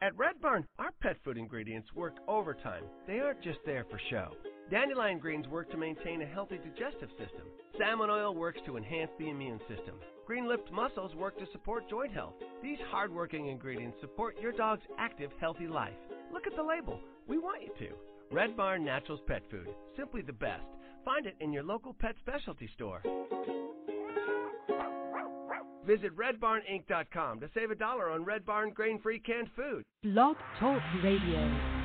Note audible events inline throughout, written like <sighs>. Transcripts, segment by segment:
At Red Barn, our pet food ingredients work overtime. They aren't just there for show. Dandelion greens work to maintain a healthy digestive system. Salmon oil works to enhance the immune system. Green lipped mussels work to support joint health. These hardworking ingredients support your dog's active, healthy life. Look at the label. We want you to. Red Barn Naturals Pet Food. Simply the best. Find it in your local pet specialty store. Visit RedBarnInc.com to save a dollar on Red Barn grain-free canned food. Blog Talk Radio.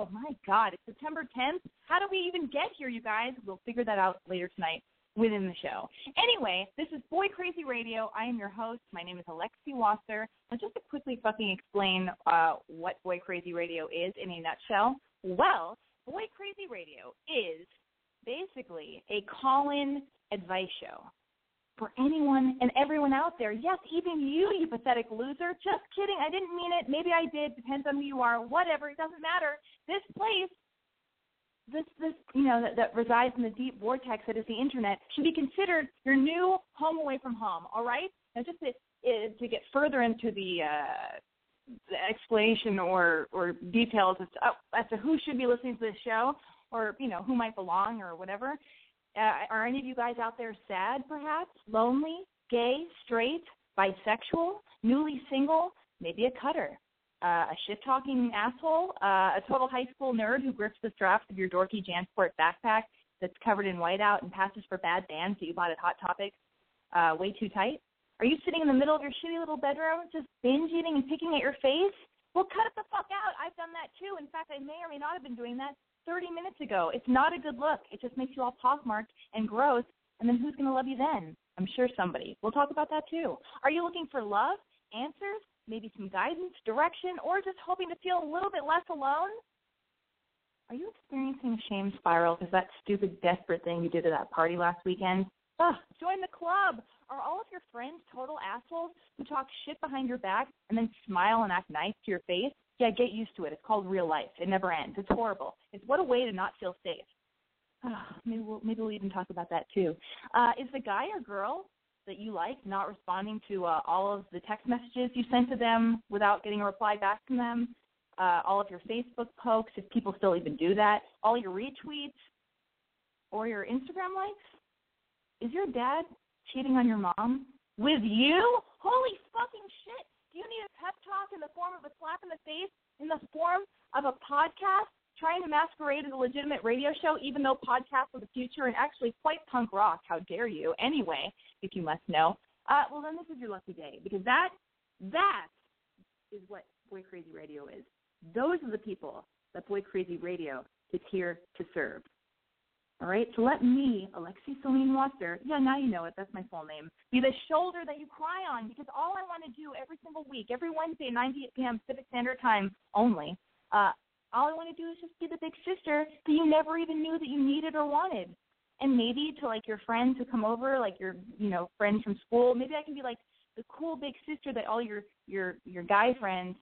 Radio. My God, it's September 10th. How do we even get here, you guys? We'll figure that out later tonight within the show. Anyway, this is Boy Crazy Radio. I am your host. My name is Alexi Wasser. And just to quickly fucking explain uh, what Boy Crazy Radio is in a nutshell, well, Boy Crazy Radio is basically a call-in advice show for anyone and everyone out there. Yes, even you, you pathetic loser. Just kidding. I didn't mean it. Maybe I did. Depends on who you are. Whatever. It doesn't matter. This place, this this you know that, that resides in the deep vortex that is the internet, should be considered your new home away from home. All right. Now, just to, uh, to get further into the. Uh, the explanation or or details as to, oh, as to who should be listening to this show or you know who might belong or whatever. Uh, are any of you guys out there sad, perhaps, lonely, gay, straight, bisexual, newly single, maybe a cutter, uh, a shit talking asshole, uh, a total high school nerd who grips the straps of your dorky Jansport backpack, that's covered in whiteout and passes for bad bands that you bought at Hot Topic uh, way too tight? Are you sitting in the middle of your shitty little bedroom just binge eating and picking at your face? Well, cut it the fuck out. I've done that too. In fact, I may or may not have been doing that 30 minutes ago. It's not a good look. It just makes you all pockmarked and gross. And then who's going to love you then? I'm sure somebody. We'll talk about that too. Are you looking for love, answers, maybe some guidance, direction, or just hoping to feel a little bit less alone? Are you experiencing a shame spiral because that stupid, desperate thing you did at that party last weekend? Ugh, join the club. Are all of your friends total assholes who talk shit behind your back and then smile and act nice to your face? Yeah, get used to it. It's called real life. It never ends. It's horrible. It's what a way to not feel safe. maybe we'll maybe we'll even talk about that too. Uh, is the guy or girl that you like not responding to uh, all of the text messages you sent to them without getting a reply back from them? Uh, all of your Facebook pokes, if people still even do that, all your retweets, or your Instagram likes? Is your dad cheating on your mom with you? Holy fucking shit! Do you need a pep talk in the form of a slap in the face, in the form of a podcast trying to masquerade as a legitimate radio show, even though podcasts are the future and actually quite punk rock? How dare you? Anyway, if you must know, uh, well then this is your lucky day because that that is what Boy Crazy Radio is. Those are the people that Boy Crazy Radio is here to serve. All right, so let me, Alexi Celine Wasser, yeah, now you know it, that's my full name, be the shoulder that you cry on because all I want to do every single week, every Wednesday, 9 p.m. Pacific Standard Time only, uh, all I want to do is just be the big sister that you never even knew that you needed or wanted. And maybe to like your friends who come over, like your, you know, friends from school, maybe I can be like the cool big sister that all your your your guy friends,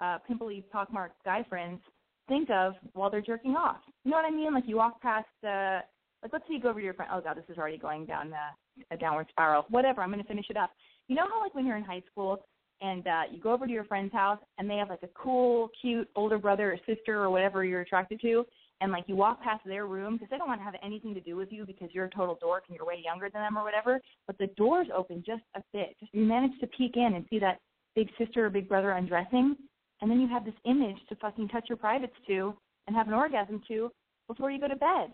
uh, pimply pockmarked guy friends think of while they're jerking off. You know what I mean? Like you walk past, uh, like let's say you go over to your friend. Oh god, this is already going down uh, a downward spiral. Whatever. I'm to finish it up. You know how like when you're in high school and uh, you go over to your friend's house and they have like a cool, cute older brother or sister or whatever you're attracted to, and like you walk past their room because they don't want to have anything to do with you because you're a total dork and you're way younger than them or whatever. But the door's open just a bit. Just you manage to peek in and see that big sister or big brother undressing and then you have this image to fucking touch your privates to and have an orgasm to before you go to bed.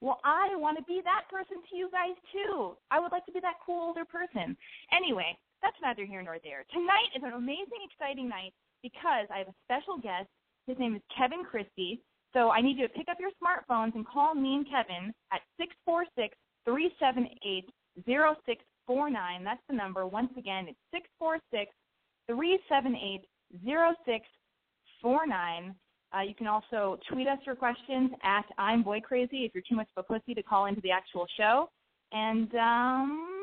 Well, I want to be that person to you guys too. I would like to be that cool older person. Anyway, that's neither here nor there. Tonight is an amazing, exciting night because I have a special guest. His name is Kevin Christy. So I need you to pick up your smartphones and call me and Kevin at six four six three seven eight zero six four nine. That's the number. Once again, it's six four six three seven eight 0649. Uh, you can also tweet us your questions at I'm Boy Crazy if you're too much of a pussy to call into the actual show. And um,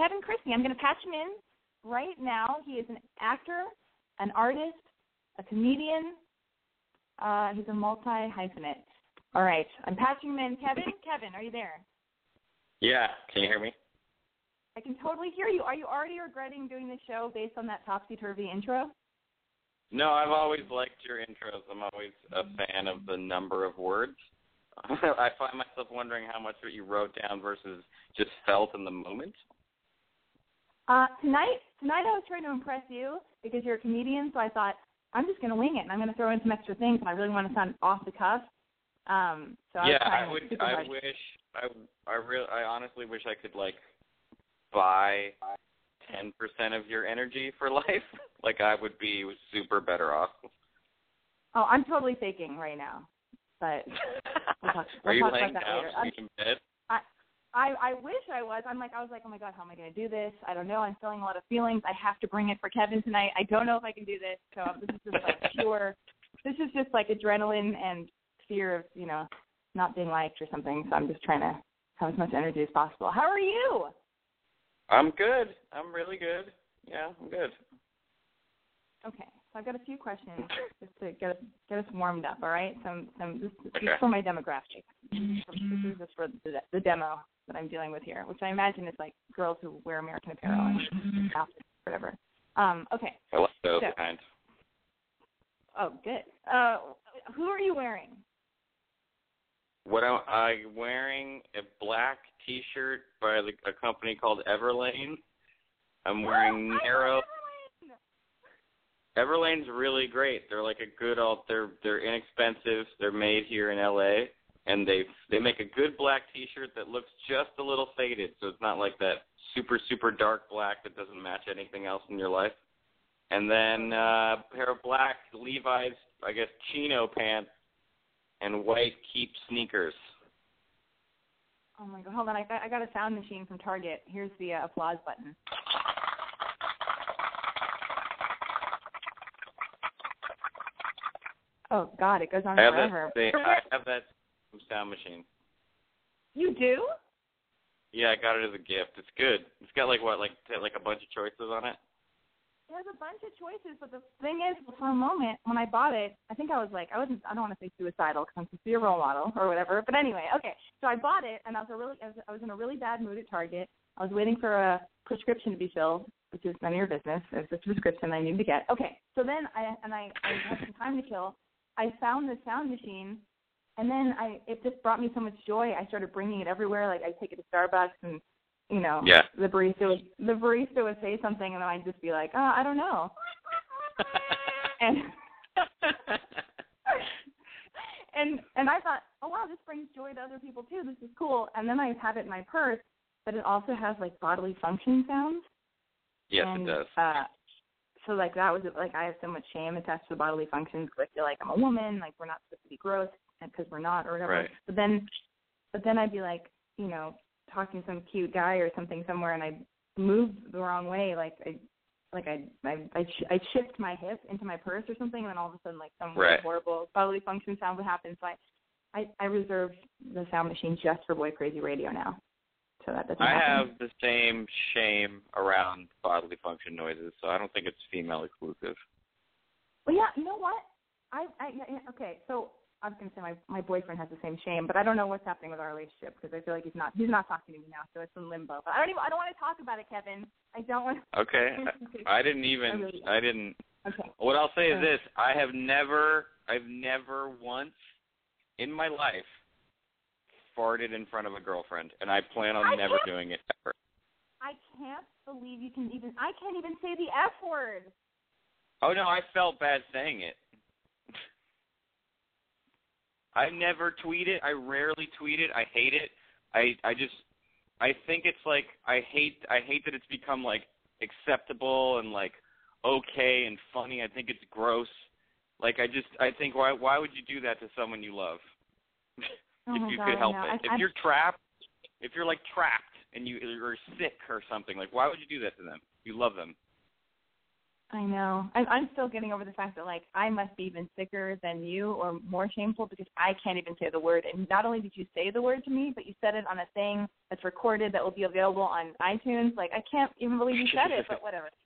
Kevin Christy, I'm going to patch him in right now. He is an actor, an artist, a comedian. Uh, he's a multi hyphenate. All right, I'm patching him in. Kevin, <laughs> Kevin, are you there? Yeah, can you hear me? I can totally hear you. Are you already regretting doing the show based on that topsy turvy intro? No, I've always liked your intros. I'm always a fan of the number of words. <laughs> I find myself wondering how much of it you wrote down versus just felt in the moment. Uh, tonight, tonight I was trying to impress you because you're a comedian, so I thought I'm just going to wing it and I'm going to throw in some extra things, and I really want to sound off the cuff. Um, so yeah, I, I would. I wish. I I really. I honestly wish I could like buy ten percent of your energy for <laughs> life, like I would be super better off. Oh, I'm totally faking right now, but <laughs> we'll talk, we'll Are you laying about that down later. in bed? I, I wish I was. I'm like I was like, oh my god, how am I going to do this? I don't know. I'm feeling a lot of feelings. I have to bring it for Kevin tonight. I don't know if I can do this. So um, this is just like <laughs> pure. This is just like adrenaline and fear of you know not being liked or something. So I'm just trying to have as much energy as possible. How are you? I'm good. I'm really good. Yeah, I'm good. Okay, so I've got a few questions just to get us get us warmed up. All right, some some this, this Okay. is for my demographic. This is just for the, the demo that I'm dealing with here, which I imagine is like girls who wear American Apparel and outfits, whatever. Um, okay. I like those So- kind. Oh, good. Uh, who are you wearing? What am I wearing? A black T-shirt by the, a company called Everlane. I'm wearing Oh, narrow. Everlane's really great. They're like a good alt. They're they're inexpensive. They're made here in LA. and they they make a good black T-shirt that looks just a little faded, so it's not like that super super dark black that doesn't match anything else in your life. And then uh, a pair of black Levi's, I guess chino pants, and white Keep sneakers. Oh my god, hold on! I got I got a sound machine from Target. Here's the uh, applause button. Oh God, it goes on I have forever. that. Same, I have that sound machine. You do? Yeah, I got it as a gift. It's good. It's got like what, like like a bunch of choices on it. There's a bunch of choices, but the thing is, for a moment when I bought it, I think I was like, I wasn't, I don't want to say suicidal because I'm supposed to be a role model or whatever. But anyway, okay. So I bought it, and I was a really, I was, I was in a really bad mood at Target. I was waiting for a prescription to be filled, which is none of your business. It was a prescription I needed to get. Okay. So then I and I, I had some time to kill. I found the sound machine, and then I, it just brought me so much joy. I started bringing it everywhere. Like I take it to Starbucks and you know, Yeah. the barista would the barista would say something, and then I'd just be like, oh, I don't know. <laughs> and and and I thought, oh wow, this brings joy to other people too. This is cool. And then I have it in my purse, but it also has like bodily function sounds. yes, and, it does. Uh, so like that was like I have so much shame attached to the bodily functions because I feel like I'm a woman, like we're not supposed to be gross because we're not or whatever. Right. But then, but then I'd be like, you know, talking to some cute guy or something somewhere, and I move the wrong way, like I. Like I, I, I, sh- I shift my hip into my purse or something, and then all of a sudden, like some Right. horrible bodily function sound would happen. So I, I, I reserved the sound machine just for Boy Crazy Radio now, so that doesn't I happen. have the same shame around bodily function noises, so I don't think it's female exclusive. Well, yeah, you know what? I, I, okay. So I was gonna say my my boyfriend has the same shame, but I don't know what's happening with our relationship because I feel like he's not he's not talking to me now, so it's in limbo. But I don't even I don't want to talk about it, Kevin. I don't want. To <laughs> Okay, I, I didn't I even. really- I didn't. Okay. What I'll say is this: I have never, I've never once in my life farted in front of a girlfriend, and I plan on I never doing it ever. I can't believe you can even. I can't even say the F word. Oh no, I felt bad saying it. I never tweet it. I rarely tweet it. I hate it. I I just I think it's like I hate I hate that it's become like acceptable and like okay and funny. I think it's gross. Like I just I think why why would you do that to someone you love? <laughs> Oh if you God, could help it. I- if I- you're trapped, if you're like trapped and you you're sick or something, like why would you do that to them? You love them. I know. I'm, I'm still getting over the fact that like I must be even sicker than you or more shameful because I can't even say the word. And not only did you say the word to me, but you said it on a thing that's recorded that will be available on iTunes. Like I can't even believe you said it, but whatever. <laughs>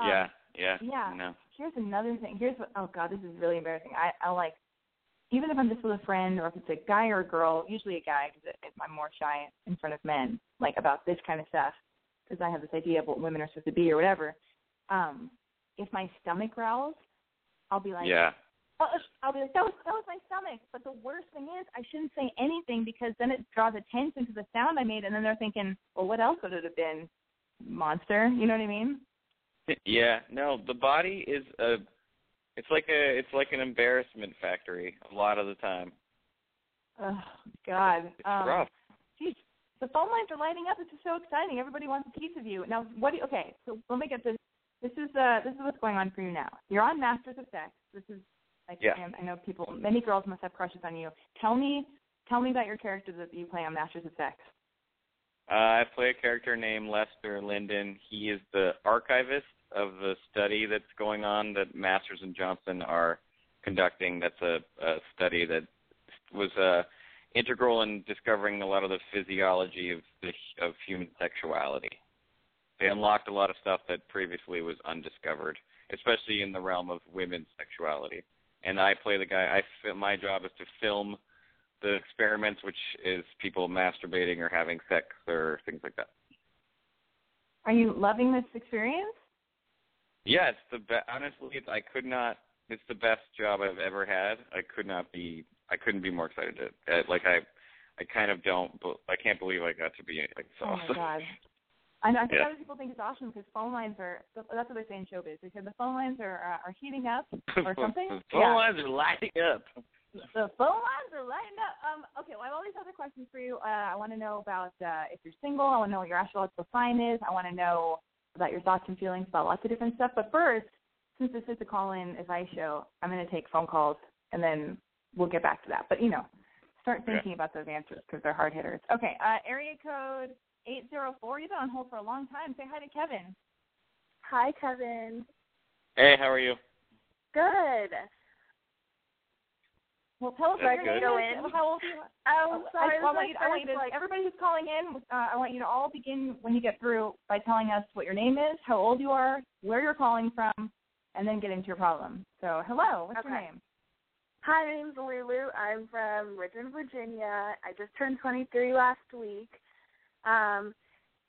Um, yeah, yeah. yeah. No. Here's another thing. Here's what. Oh God, this is really embarrassing. I I like. Even if I'm just with a friend, or if it's a guy or a girl, usually a guy, because I'm more shy in front of men, like about this kind of stuff, because I have this idea of what women are supposed to be or whatever. Um, if my stomach growls, I'll be like, yeah. oh, I'll be like, that was that was my stomach. But the worst thing is, I shouldn't say anything because then it draws attention to the sound I made, and then they're thinking, well, what else would it have been? Monster, you know what I mean? Yeah, no, the body is a it's like a it's like an embarrassment factory a lot of the time. Oh God. It's um, rough. Geez, the phone lines are lighting up. This is so exciting. Everybody wants a piece of you. Now, what do you, okay, so let me get this. This is uh this is what's going on for you now. You're on Masters of Sex. This is like Yeah. and I know people many girls must have crushes on you. Tell me tell me about your character that you play on Masters of Sex. Uh, I play a character named Lester Linden. He is the archivist of the study that's going on that Masters and Johnson are conducting. That's a, a study that was uh, integral in discovering a lot of the physiology of the of human sexuality. They unlocked a lot of stuff that previously was undiscovered, especially in the realm of women's sexuality. And I play the guy. I my job is to film the experiments, which is people masturbating or having sex or things like that. Are you loving this experience? Yeah, it's the be- honestly, it's, I could not. It's the best job I've ever had. I could not be. I couldn't be more excited. To, uh, like I, I kind of don't. I can't believe I got to be like so oh my. God. I know. I think Yeah. other people think it's awesome because phone lines are. That's what they say in showbiz. They said the phone lines are uh, are heating up <laughs> or something. the phone yeah. lines are lighting up. The phone lines are lighting up. Um, okay, well, I have all these other questions for you. Uh, I want to know about uh, if you're single. I want to know what your astrological sign is. I want to know about your thoughts and feelings about lots of different stuff. But first, since this is a call-in advice show, I'm going to take phone calls, and then we'll get back to that. But, you know, start thinking about those answers because they're hard hitters. Okay, uh, area code 804. You've been on hold for a long time. Say hi to Kevin. Hi, Kevin. Hey, how are you? Good. Well, tell us That's what your good. name is. How old are you? Oh, sorry. I, I, want you, my I want you to, like, everybody who's calling in, uh, I want you to all begin when you get through by telling us what your name is, how old you are, where you're calling from, and then get into your problem. So, hello, what's your Okay. name? Hi, my name's Lulu. I'm from Richmond, Virginia. I just turned 23 last week. Um,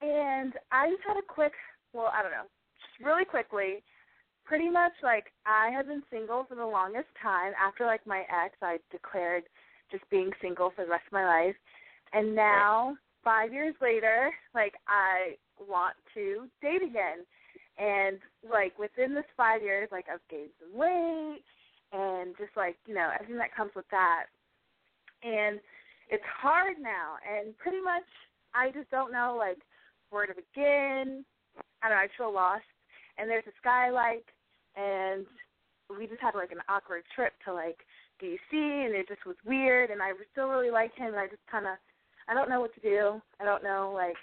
and I just had a quick, well, I don't know, just really quickly. Pretty much, like, I have been single for the longest time. After, like, my ex, I declared just being single for the rest of my life. And now, five years later, like, I want to date again. And, like, within this five years, like, I've gained some weight and just like you know everything that comes with that and it's hard now and pretty much i just don't know like where to begin i don't know i feel lost and there's this guy I like and we just had like an awkward trip to like dc and it just was weird and i still really like him and i just kind of i don't know what to do i don't know like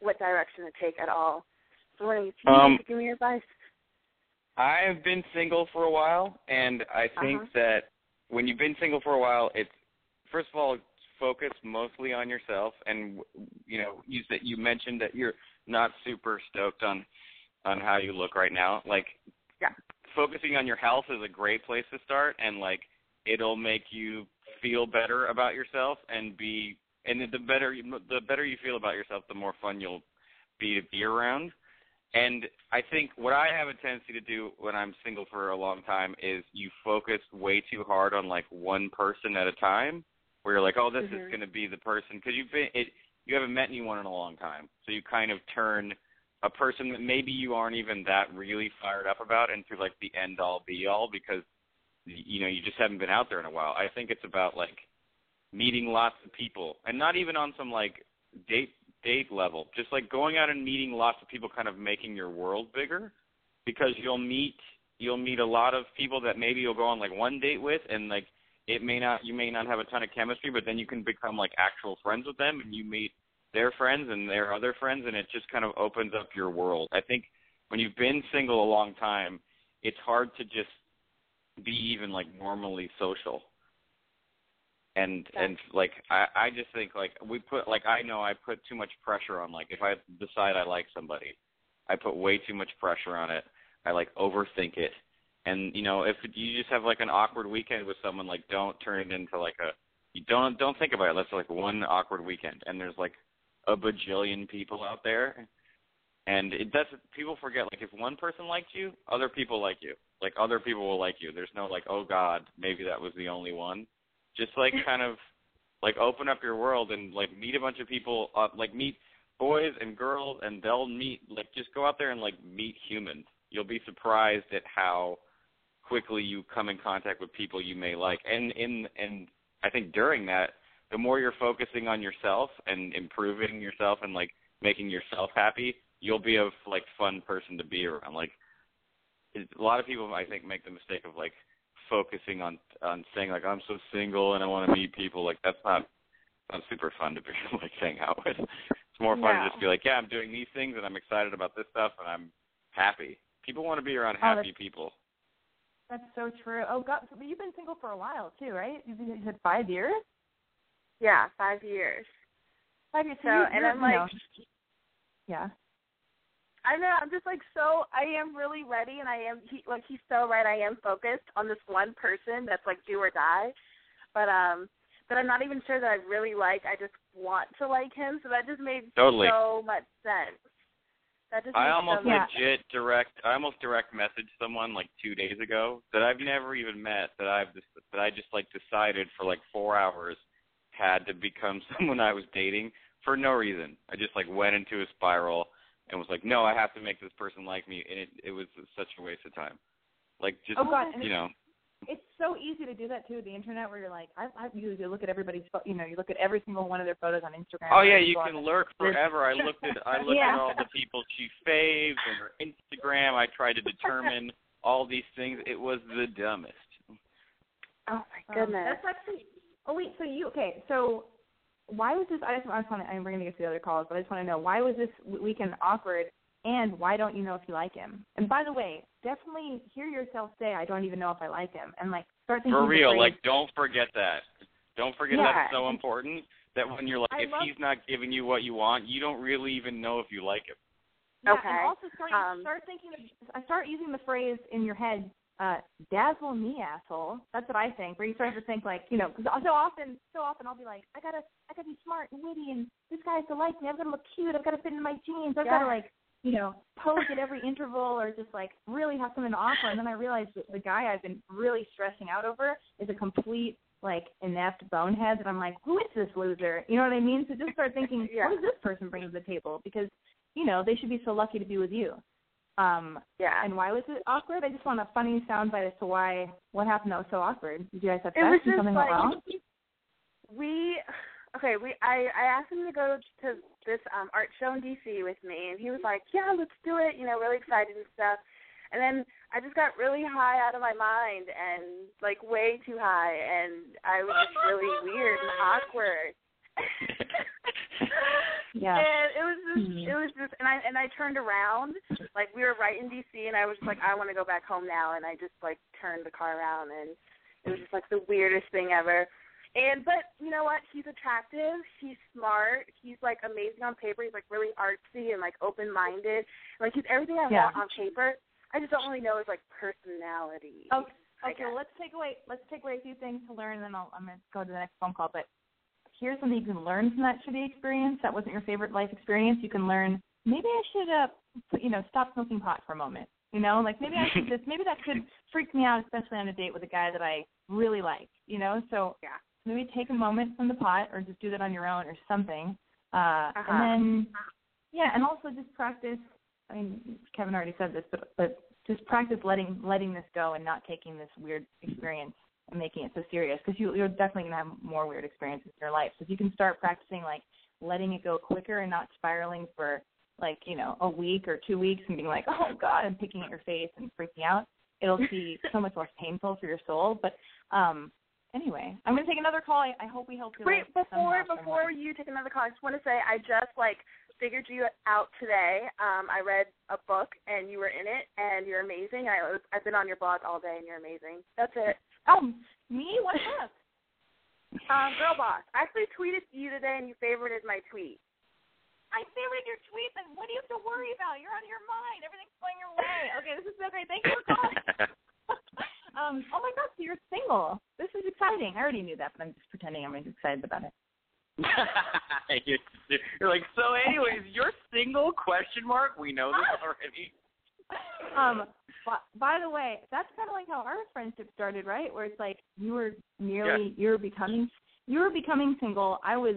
what direction to take at all so when you Um, give me advice I've been single for a while, and I think Uh-huh. that when you've been single for a while, it's first of all focus mostly on yourself. And you know, you said you mentioned that you're not super stoked on on how you look right now. Like, Yeah. Focusing on your health is a great place to start, and like it'll make you feel better about yourself and be and the better you, the better you feel about yourself, the more fun you'll be to be around. And I think what I have a tendency to do when I'm single for a long time is you focus way too hard on like one person at a time. Where you're like, oh, this is Mhm. going to be the person because you've been it. You haven't met anyone in a long time, so you kind of turn a person that maybe you aren't even that really fired up about into like the end all be all because you know you just haven't been out there in a while. I think it's about like meeting lots of people and not even on some like date date level, just like going out and meeting lots of people, kind of making your world bigger, because you'll meet you'll meet a lot of people that maybe you'll go on like one date with, and like it may not you may not have a ton of chemistry, but then you can become like actual friends with them, and you meet their friends and their other friends, and it just kind of opens up your world. I think when you've been single a long time, it's hard to just be even like normally social and Yeah. and like I I just think like we put like I know I put too much pressure on like if I decide I like somebody, I put way too much pressure on it. I like overthink it, and you know if you just have like an awkward weekend with someone, like don't turn it into like a you don't don't think about it. That's like one awkward weekend, and there's like a bajillion people out there, and it does people forget like if one person liked you, other people like you. Like other people will like you. There's no like oh God, maybe that was the only one just like <laughs> kind of like open up your world and like meet a bunch of people uh, like meet boys and girls and they'll meet like just go out there and like meet humans you'll be surprised at how quickly you come in contact with people you may like and in and i think during that the more you're focusing on yourself and improving yourself and like making yourself happy you'll be a like fun person to be around like a lot of people i think make the mistake of like focusing on on saying like I'm so single and I want to meet people. Like that's not not super fun to be <laughs> like hang out with. It's more fun No. to just be like, yeah, I'm doing these things and I'm excited about this stuff and I'm happy. People want to be around Oh, happy people. That's so true. Oh, God, you've been single for a while too, right? You you said five years. Yeah five years Five years. So, you- and I'm like, know, yeah. I know. I'm just like so. I am really ready, and I am. He, like he's so right. I am focused on this one person that's like do or die, but um, but I'm not even sure that I really like. I just want to like him. So that just made Totally. so much sense. That just I almost so much Yeah. legit direct. I almost direct messaged someone like two days ago that I've never even met. That I've just that I just like decided for like four hours had to become <laughs> someone I was dating for no reason. I just like went into a spiral and was like, no, I have to make this person like me, and it it was such a waste of time. Like just Oh God. You know, it's so easy to do that too. The internet, where you're like, I, I you, you look at everybody's, pho- you know, you look at every single one of their photos on Instagram. Oh yeah, you can lurk forever. I looked at I looked Yeah. at all the people she faves and her Instagram. I tried to determine <laughs> all these things. It was the dumbest. Oh my Um, goodness. that's actually. Oh wait, so you okay? So why was this? I just, I just want to. I'm going to get to the other calls, but I just want to know why was this w- weekend awkward, and why don't you know if you like him? And by the way, definitely hear yourself say, "I don't even know if I like him," and like start thinking For real, like don't forget that. Don't forget Yeah. that's so important. That when you're like, I if love- he's not giving you what you want, you don't really even know if you like him. Yeah, Okay. And also start Um, start thinking. I start using the phrase in your head, uh, "dazzle me, asshole." That's what I think. Where you start to think like, you know, because so often, so often I'll be like, I gotta, I gotta be smart and witty, and this guy has to like me. I've gotta look cute. I've gotta fit in my jeans. I've gotta like, you know, pose at every interval, or just like really have something to offer. And then I realize that the guy I've been really stressing out over is a complete like inept bonehead. And I'm like, who is this loser? You know what I mean? So just start thinking, <laughs> Yeah. what does this person bring to the table? Because you know, they should be so lucky to be with you. Um, yeah. and why was it awkward? I just want a funny soundbite as to why what happened that was so awkward. Did you guys have It sex was something like wrong? we okay we I I asked him to go to this um art show in DC with me and he was like yeah let's do it you know really excited and stuff and then I just got really high out of my mind and like way too high and I was just really weird and awkward <laughs> Yeah. and it was just Mhm. it was just and I and I turned around like we were right in DC and I was just like I want to go back home now and I just like turned the car around and it was just like the weirdest thing ever. And but you know what? He's attractive. He's smart. He's like amazing on paper. He's like really artsy and like open minded. Like he's everything I Yeah. want on paper. I just don't really know his like personality. Okay. Okay, let's take away let's take away a few things to learn, and then I'll, I'm gonna go to the next phone call. But here's something you can learn from that shitty experience. That wasn't your favorite life experience. You can learn. Maybe I should, uh, put, you know, stop smoking pot for a moment. You know, like maybe I should <laughs> just maybe that could freak me out, especially on a date with a guy that I really like. You know, so Yeah. maybe take a moment from the pot, or just do that on your own, or something. Uh, Uh-huh. And then, yeah, and also just practice. I mean, Kevin already said this, but but just practice letting letting this go and not taking this weird experience making it so serious because you you're definitely gonna have more weird experiences in your life. So if you can start practicing like letting it go quicker and not spiraling for like you know a week or two weeks and being like oh god and picking at your face and freaking out, it'll be <laughs> so much less painful for your soul. But um anyway, I'm gonna take another call. I, I hope we helped you. Wait, before before you take another call, I just want to say I just like figured you out today. Um, I read a book and you were in it, and you're amazing. I I've been on your blog all day, and you're amazing. That's it. Oh me what's up? Um, girl boss. I actually tweeted to you today, and you favorited my tweet. I favorited your tweet, and what do you have to worry about? You're out of your mind. Everything's going your way. Okay, this is so great. Thank you for calling. <laughs> um, oh my gosh, so you're single. This is exciting. I already knew that, but I'm just pretending I'm excited about it. <laughs> you're, you're like, so anyways, you're single? Question mark. We know this already. <laughs> Um, but by the way, that's kind of like how our friendship started, right? Where it's like you were nearly you were becoming you were becoming single. I was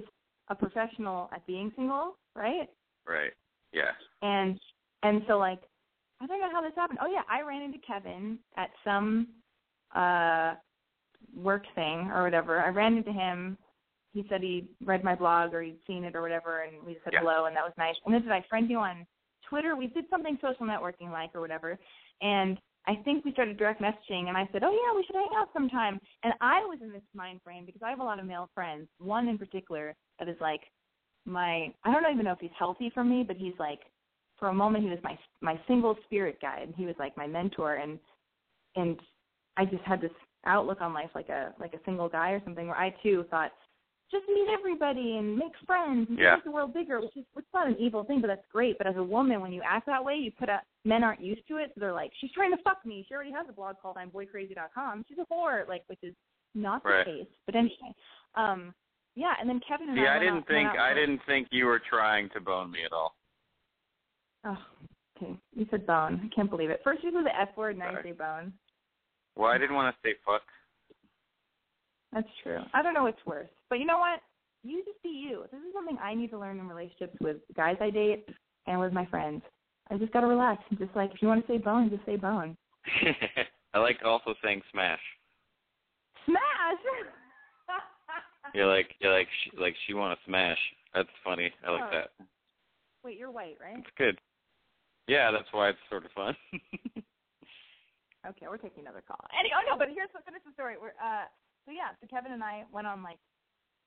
a professional at being single, right? Right. Yeah. And and so like I don't know how this happened. Oh yeah, I ran into Kevin at some uh work thing or whatever. I ran into him. He said he read my blog or he'd seen it or whatever and we said Yeah. hello and that was nice. And then did I friend you on Twitter? We did something social networking like or whatever. And I think we started direct messaging and I said, Oh yeah, we should hang out sometime and I was in this mind frame because I have a lot of male friends, one in particular that is like my I don't even know if he's healthy for me, but he's like for a moment he was my my single spirit guide. And he was like my mentor and and I just had this outlook on life like a like a single guy or something where I too thought just meet everybody and make friends and Yeah. make the world bigger, which is it's not an evil thing, but that's great. But as a woman, when you act that way, you put a men aren't used to it, so they're like, she's trying to fuck me. She already has a blog called I'm Boycrazy.com. She's a whore, like which is not the Right. case. But anyway, um, yeah. And then Kevin and See, I, I didn't out- think I for- didn't think you were trying to bone me at all. Oh, okay. You said bone. I can't believe it. First you said the F word, now you say bone. Well, I didn't want to say fuck. That's true. I don't know what's worse. But you know what? You just be you. This is something I need to learn in relationships with guys I date and with my friends. I just gotta relax and just like if you want to say bone, just say bone. <laughs> I like also saying smash. Smash. <laughs> You're like you're like she, like she want to smash. That's funny. I like Oh. that. Wait, you're white, right? It's good. Yeah, that's why it's sort of fun. <laughs> Okay, we're taking another call. Any, oh no, but here's the finish the story. We're uh, so yeah, so Kevin and I went on like,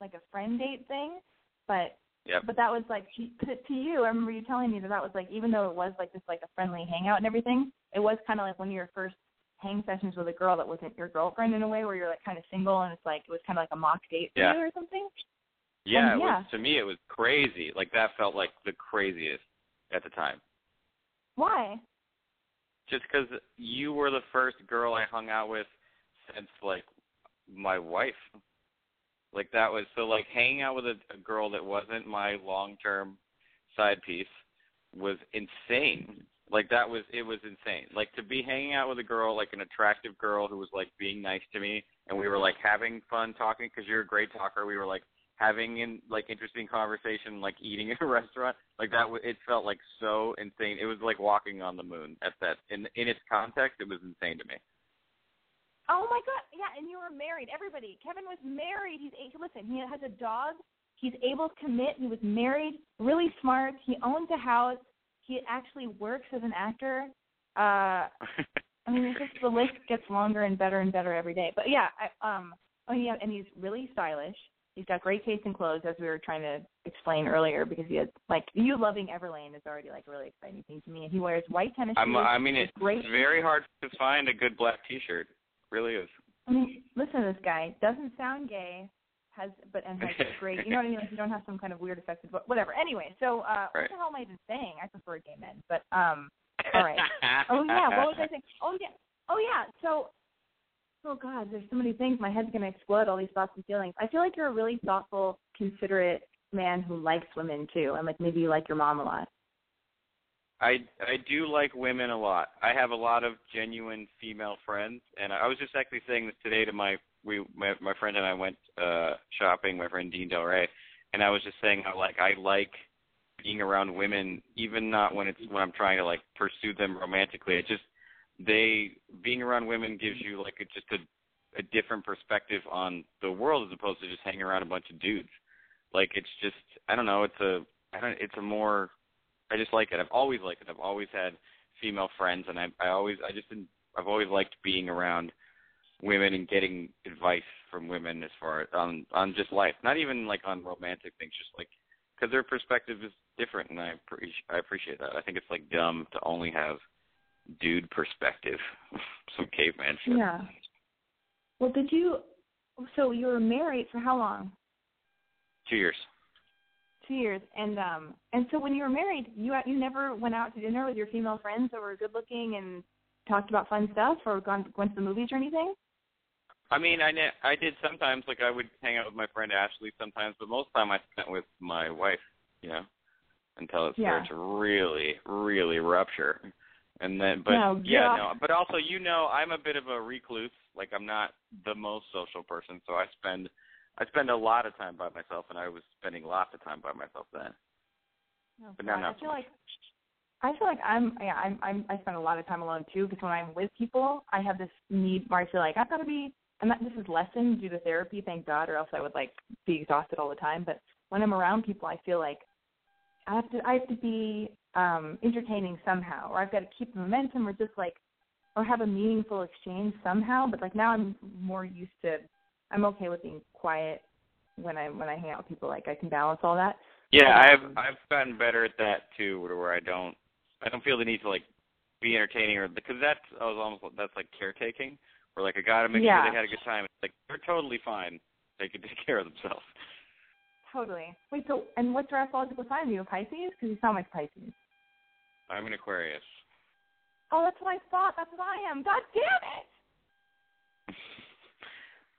like a friend date thing, but yep. but that was like to, to you. I remember you telling me that that was like even though it was like this like a friendly hangout and everything, it was kind of like one of your first hang sessions with a girl that wasn't your girlfriend in a way where you're like kind of single and it's like it was kind of like a mock date for Yeah. you or something. Yeah, it yeah. was to me it was crazy. Like that felt like the craziest at the time. Why? Just because you were the first girl I hung out with since like my wife. Like that was so like hanging out with a, a girl that wasn't my long term side piece was insane. Like that was it was insane. Like to be hanging out with a girl like an attractive girl who was like being nice to me and we were like having fun talking because you're a great talker. We were like having in like interesting conversation, like eating at a <laughs> restaurant. Like that, it felt like so insane. It was like walking on the moon. At that, in in its context, it was insane to me. Oh my god, yeah, and you were married. Everybody, Kevin was married. He's a- listen. He has a dog. He's able to commit. He was married. Really smart. He owns a house. He actually works as an actor. Uh, <laughs> I mean, it's just the list gets longer and better and better every day. But yeah, I, um, oh yeah, and he's really stylish. He's got great taste in clothes, as we were trying to explain earlier, because he has like you loving Everlane is already like a really exciting thing to me. And he wears white tennis I'm, shoes. I mean, it's great very hard to find a good black T-shirt. Really is. I mean, listen to this guy. Doesn't sound gay, has but and has <laughs> great. You know what I mean? Like you don't have some kind of weird affected, but whatever. Anyway, so uh, what the hell am I even saying? I prefer gay men, but um, all right. <laughs> Oh yeah, what was I saying? Oh yeah, oh yeah. So, oh god, there's so many things. My head's gonna explode. All these thoughts and feelings. I feel like you're a really thoughtful, considerate man who likes women too, and like maybe you like your mom a lot. I I do like women a lot. I have a lot of genuine female friends, and I was just actually saying this today to my we my, my friend and I went uh shopping. My friend Dean Delray, and I was just saying how like I like being around women, even not when it's when I'm trying to like pursue them romantically. It just they being around women gives you like a, just a a different perspective on the world as opposed to just hanging around a bunch of dudes. Like it's just I don't know. It's a I don't. It's a more I just like it. I've always liked it. I've always had female friends, and I I always I just been, I've always liked being around women and getting advice from women as far as on on just life, not even like on romantic things, just like because their perspective is different, and I appreciate I appreciate that. I think it's like dumb to only have dude perspective, <laughs> some caveman shit. Yeah. Well, did you? So you were married for how long? Two years. Two years, and um, and so when you were married, you you never went out to dinner with your female friends that were good looking and talked about fun stuff, or gone went to the movies or anything. I mean, I ne- I did sometimes. Like I would hang out with my friend Ashley sometimes, but most of the time I spent with my wife. You know, until it started Yeah. to really, really rupture. And then, but No, yeah, yeah. no. But also, you know, I'm a bit of a recluse. Like I'm not the most social person, so I spend I spend a lot of time by myself, and I was spending lots of time by myself then. Oh, But now God, not I feel much. like I feel like I'm yeah I'm I'm I spend a lot of time alone too because when I'm with people I have this need where I feel like I've got to be and that, this is lessened due to therapy thank God or else I would like be exhausted all the time but when I'm around people I feel like I have to I have to be um entertaining somehow or I've got to keep the momentum or just like or have a meaningful exchange somehow but like now I'm more used to I'm okay with being quiet when I when I hang out with people like I can balance all that Yeah, I've Um, I've gotten better at that too, where where I don't I don't feel the need to like be entertaining or because that's I was almost that's like caretaking, where like I gotta make Yeah. sure they had a good time. It's like they're totally fine. They can <laughs> take care of themselves. Totally. Wait, so and what's your astrological sign? Are you a Pisces? Because you sound like Pisces. I'm an Aquarius. Oh, that's what I thought. That's what I am. God damn it!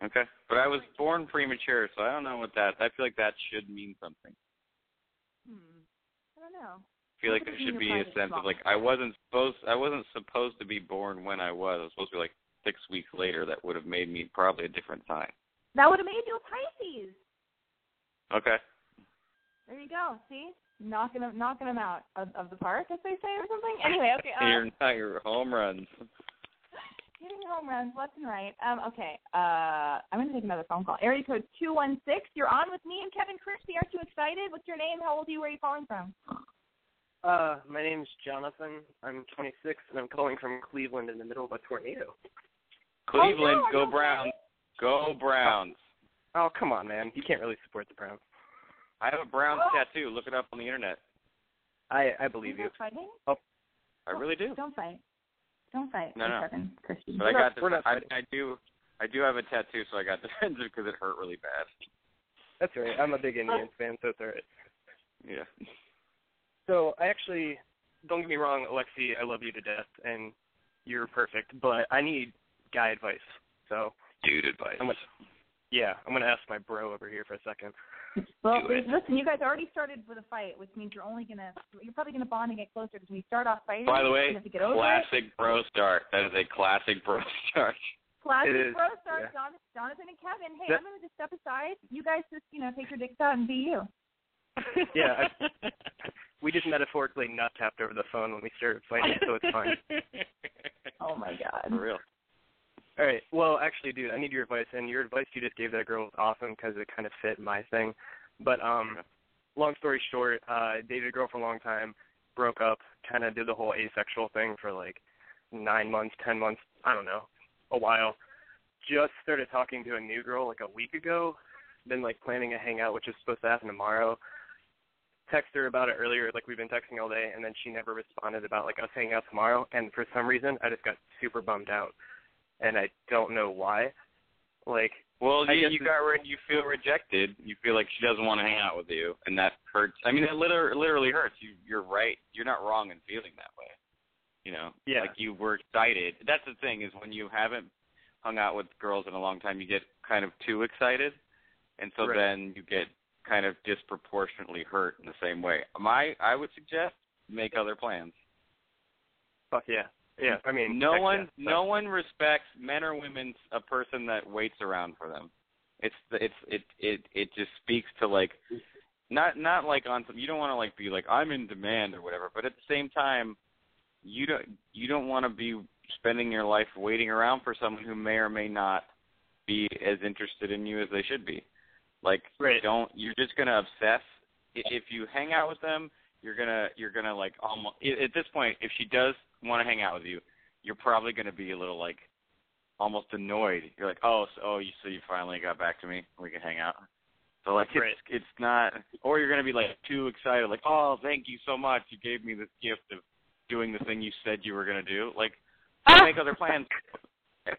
Okay, but I was born premature, so I don't know what that. I feel like that should mean something. Hmm. I don't know. I feel like there should be a sense small? of like I wasn't supposed I wasn't supposed to be born when I was. I was supposed to be like six weeks later. That would have made me probably a different sign. That would have made you a Pisces. Okay. There you go. See, knocking them, knocking them out of, of the park, as they say, or something. Anyway, okay. <laughs> Uh, You're not your home runs. Hitting home runs left and right. Um, okay. Uh, I'm gonna take another phone call. Area code two one six. You're on with me and Kevin Christy. Aren't you excited? What's your name? How old are you? Where are you calling from? Uh, my name's Jonathan. I'm 26, and I'm calling from Cleveland in the middle of a tornado. Cleveland, Oh, no, go no Browns. Go Browns. Oh, come on, man. You can't really support the Browns. I have a Browns Oh. tattoo. Look it up on the internet. I I believe You're you. not fighting? I really do. Don't fight. Don't fight. No, with no. Kevin Christy. But We're I not- got we're this. not I. I do. I do have a tattoo, so I got defensive <laughs> because it hurt really bad. That's all right. I'm a big oh. Indians fan, so it's all right. Yeah. So I actually, don't get me wrong, Alexi, I love you to death, and you're perfect. But I need guy advice. So Dude advice. I'm gonna, yeah, I'm gonna ask my bro over here for a second. <laughs> Well, listen, you guys already started with a fight, which means you're only gonna you're probably gonna bond and get closer because when you start off fighting, By the way, you have to get over it. classic bro start. That is a classic bro start. <laughs> Classic It is, bro start, yeah. Jonathan, Jonathan and Kevin. Hey, That- I'm gonna just step aside. You guys just you know take your dicks out and be you. <laughs> Yeah, I, we just metaphorically nut tapped over the phone when we started fighting, so it's fine. Oh my god. For real. All right. Well, actually, dude, I need your advice, and your advice you just gave that girl was awesome because it kind of fit my thing. But um, long story short, uh, dated a girl for a long time, broke up, kind of did the whole asexual thing for like nine months, ten months, I don't know, a while. Just started talking to a new girl like a week ago. Been like planning a hangout, which is supposed to happen tomorrow. Text her about it earlier, like we've been texting all day, and then she never responded about like us hanging out tomorrow. And for some reason, I just got super bummed out, and I don't know why. Like, Well, you, you got re- you feel rejected. You feel like she doesn't want to hang out with you, and that hurts. I mean, it literally, literally hurts. You you're right. You're not wrong in feeling that way. You know, Yeah. like you were excited. That's the thing is when you haven't hung out with girls in a long time, you get kind of too excited, and so Right. then you get kind of disproportionately hurt in the same way. My I would suggest make other plans. fuck yeah, yeah. I mean, no one no one respects men or women a person that waits around for them it's the- it's it it it just speaks to like not not like on some you don't want to like be like i'm in demand or whatever but at the same time you don't you don't want to be spending your life waiting around for someone who may or may not be as interested in you as they should be like Right. don't you're just going to obsess if you hang out with them you're going to you're going to like almost at this point if she does want to hang out with you you're probably going to be a little like almost annoyed. You're like, oh, so, oh, you so you finally got back to me. We can hang out. So like, Right. it's it's not, or you're going to be like too excited, like, oh, thank you so much. You gave me this gift of doing the thing you said you were going to do. Like, so make other plans.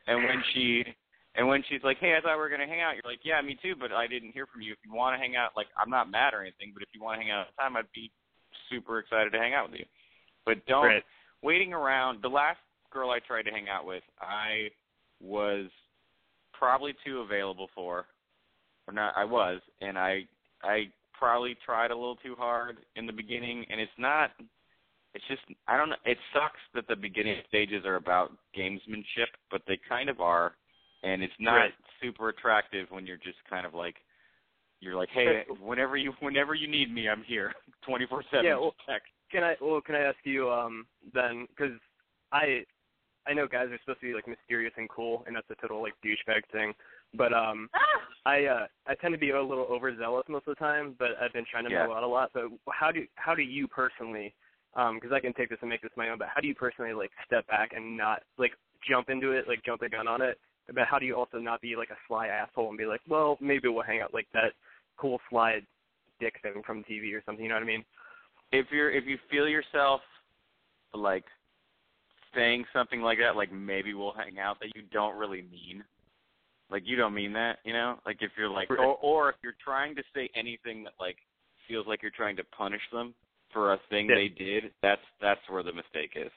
And when she and when she's like, hey, I thought we were going to hang out, you're like, yeah, me too, but I didn't hear from you. If you want to hang out, like, I'm not mad or anything, but if you want to hang out at the time, I'd be super excited to hang out with you. But don't Right. waiting around. The last girl I tried to hang out with, I was probably too available for, or not. I was, and I I probably tried a little too hard in the beginning, and it's not. It's just I don't know. It sucks that the beginning stages are about gamesmanship, but they kind of are, and it's not Right. super attractive when you're just kind of like. You're like, hey, whenever you whenever you need me, I'm here, <laughs> twenty four seven. Yeah, well- Can I well can I ask you um then because I I know guys are supposed to be like mysterious and cool and that's a total like douchebag thing, but um <laughs> Ah! I uh I tend to be a little overzealous most of the time, but I've been trying to Yeah. move out a lot. But how do how do you personally um because I can take this and make this my own, but how do you personally like step back and not like jump into it, like jump the gun on it? But how do you also not be like a sly asshole and be like, well, maybe we'll hang out like that cool slide dick thing from TV or something, you know what I mean? if you're if you feel yourself like saying something like that, like maybe we'll hang out that you don't really mean. Like you don't mean that, you know? Like if you're like or or if you're trying to say anything that like feels like you're trying to punish them for a thing Yeah. they did, that's that's where the mistake is.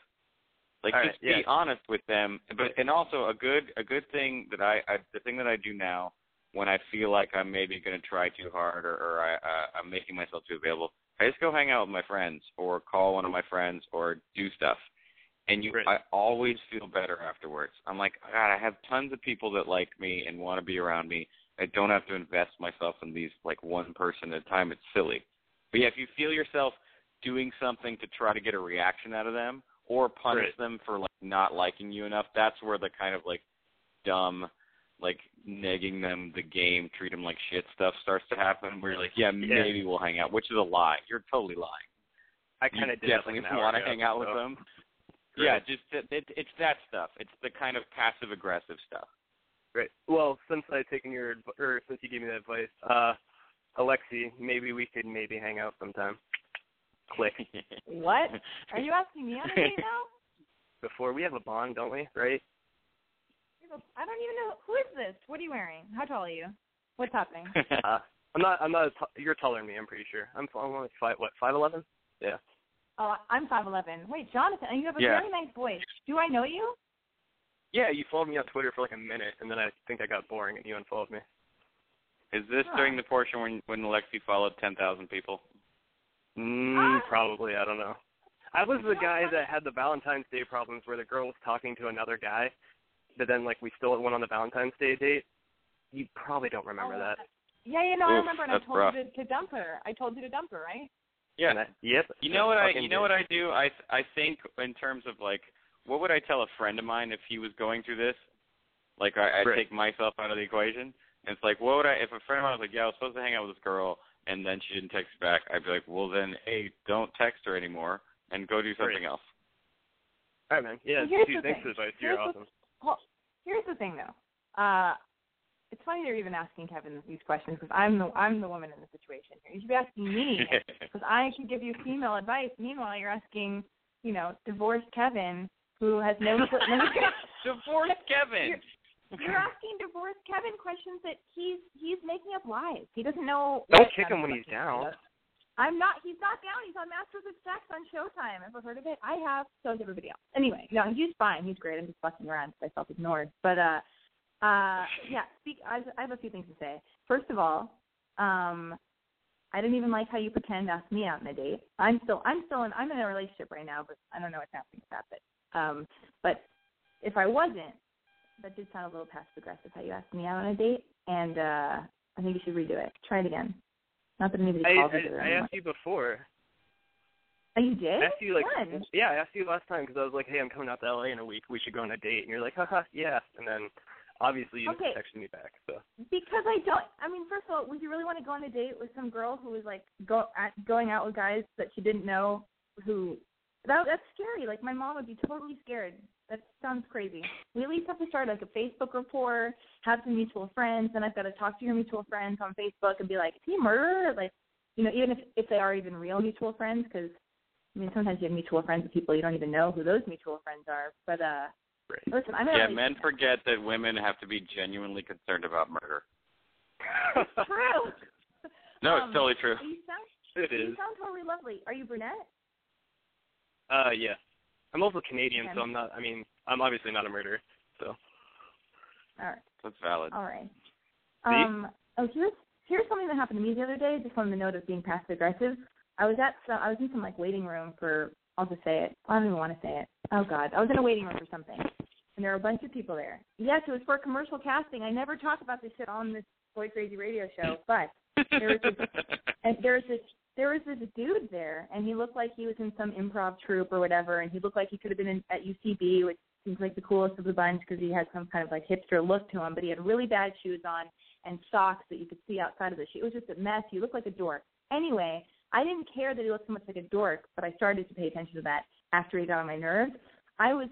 Like All right, just yeah. be honest with them, but and also a good a good thing that I, I the thing that I do now when I feel like I'm maybe going to try too hard or, or I, uh, I'm making myself too available, I just go hang out with my friends or call one of my friends or do stuff. And you, Right. I always feel better afterwards. I'm like, God, I have tons of people that like me and want to be around me. I don't have to invest myself in these like one person at a time. It's silly. But yeah, if you feel yourself doing something to try to get a reaction out of them or punish Right. them for like not liking you enough, that's where the kind of like dumb, like negging them the game, treat them like shit stuff starts to happen. Where you're like, yeah, Yeah. maybe we'll hang out, which is a lie. You're totally lying. I kind of definitely like an want to hang out with them. Right. Yeah, just it, it, it's that stuff. It's the kind of passive aggressive stuff. Right. Well, since I've taken your adv- or since you gave me that advice, uh, Alexi, maybe we could maybe hang out sometime. Click. What? <laughs> Are you asking me on a date now? Before we have a bond, don't we? Right? I don't even know who is this. What are you wearing? How tall are you? What's happening? <laughs> Uh, I'm not. I'm not. A t- you're taller than me. I'm pretty sure. I'm. I'm only five. What? Five eleven? Yeah. Oh, I'm five eleven. Wait, Jonathan, you have a Yeah. very nice voice. Do I know you? Yeah. You followed me on Twitter for like a minute, and then I think I got boring, and you unfollowed me. Is this Huh. during the portion when when Alexi followed ten thousand people? Mm, Ah. probably. I don't know. I was the guy that had the Valentine's Day problems where the girl was talking to another guy, but then like we still went on the Valentine's Day date. You probably don't remember Oh, that. Yeah, yeah, no, I Oof, remember, and I told rough. you to, to dump her. I told you to dump her, right? Yeah. I, yep. You know what I you know did. what I do? I I think in terms of like what would I tell a friend of mine if he was going through this? Like I I Right. take myself out of the equation. And it's like what would I if a friend of mine was like, Yeah, I was supposed to hang out with this girl and then she didn't text back, I'd be like, Well then hey, don't text her anymore and go do something Right. else. All right, man. Yeah, Well, here's dude, the thanks thing. for the advice. You're the- awesome. Well, here's the thing, though. Uh, it's funny you're even asking Kevin these questions because I'm the I'm the woman in the situation here. You should be asking me <laughs> because I can give you female advice. Meanwhile, you're asking, you know, divorced Kevin who has no. <laughs> Divorce Kevin. You're asking divorced Kevin questions that he's he's making up lies. He doesn't know. Don't kick him when he's down. I'm not. He's not down. He's on Masters of Sex on Showtime. Ever heard of it? I have. So has everybody else. Anyway, no, he's fine. He's great. I'm just fucking around because I felt ignored. But uh, uh, yeah. Speak. I, I have a few things to say. First of all, um, I didn't even like how you pretend to ask me out on a date. I'm still. I'm still in. I'm in a relationship right now, but I don't know what's happening with that. But um, but if I wasn't, that did sound a little passive aggressive how you asked me out on a date, and uh, I think you should redo it. Try it again. Not that anybody I, calls I, it I asked you before. Oh, you did? I asked you like When? yeah, I asked you last time because I was like, hey, I'm coming out to LA in a week. We should go on a date, and you're like, haha, yeah. And then obviously you Okay. didn't text me back. So Because I don't. I mean, first of all, would you really want to go on a date with some girl who was like go at, going out with guys that she didn't know? Who that that's scary. Like my mom would be totally scared. That sounds crazy. We at least have to start like a Facebook rapport, have some mutual friends, and I've got to talk to your mutual friends on Facebook and be like, is he a murderer? Like, you know, even if if they are even real mutual friends, because I mean, sometimes you have mutual friends with people you don't even know who those mutual friends are. But uh, Right. listen, I'm Yeah, relationship men forget that women have to be genuinely concerned about murder. It's true. <laughs> No, Um, it's totally true. You sound it you is. sound totally lovely. Are you brunette? Uh, yeah. I'm also Canadian, Okay. so I'm not. I mean, I'm obviously not a murderer. So All right. That's valid. All right. See? Um. Oh, here's here's something that happened to me the other day. Just on the note of being passive aggressive. I was at some. I was in some like waiting room for. I'll just say it. I don't even want to say it. Oh God, I was in a waiting room for something, and there were a bunch of people there. Yes, it was for commercial casting. I never talk about this shit on this Boy Crazy radio show, but there was this <laughs> and there was this there was this dude there and he looked like he was in some improv troupe or whatever and he looked like he could have been in, at UCB which seems like the coolest of the bunch because he had some kind of like hipster look to him but he had really bad shoes on and socks that you could see outside of the shoe. It was just a mess. He looked like a dork. Anyway I didn't care that he looked so much like a dork but I started to pay attention to that after he got on my nerves. I was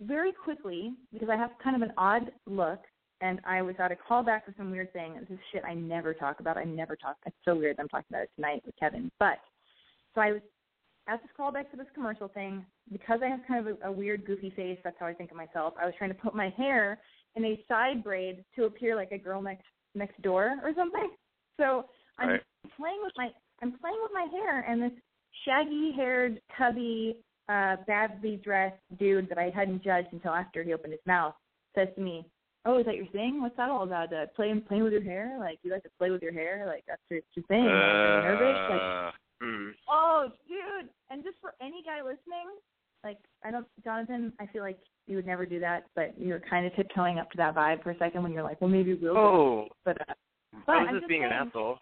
very quickly because I have kind of an odd look and I was at a callback for some weird thing. This is shit I never talk about. I never talk. It's so weird. that I'm talking about it tonight with Kevin. But so I was at this callback for this commercial thing because I have kind of a, a weird, goofy face. That's how I think of myself. I was trying to put my hair in a side braid to appear like a girl next next door or something. So I'm Right. playing with my I'm playing with my hair, and this shaggy-haired, tubby, uh, badly dressed dude that I hadn't judged until after he opened his mouth says to me, "Oh, is that your thing? What's that all about? Uh, playing playing with your hair? Like you like to play with your hair? Like that's your, your thing? Like, are nervous? Like, Uh, mm. oh, dude! And just for any guy listening, like I don't, Jonathan, I feel like you would never do that, but you're kind of tiptoeing up to that vibe for a second when you're like, well, maybe we'll. Oh, But uh, but I I'm was just just being an asshole.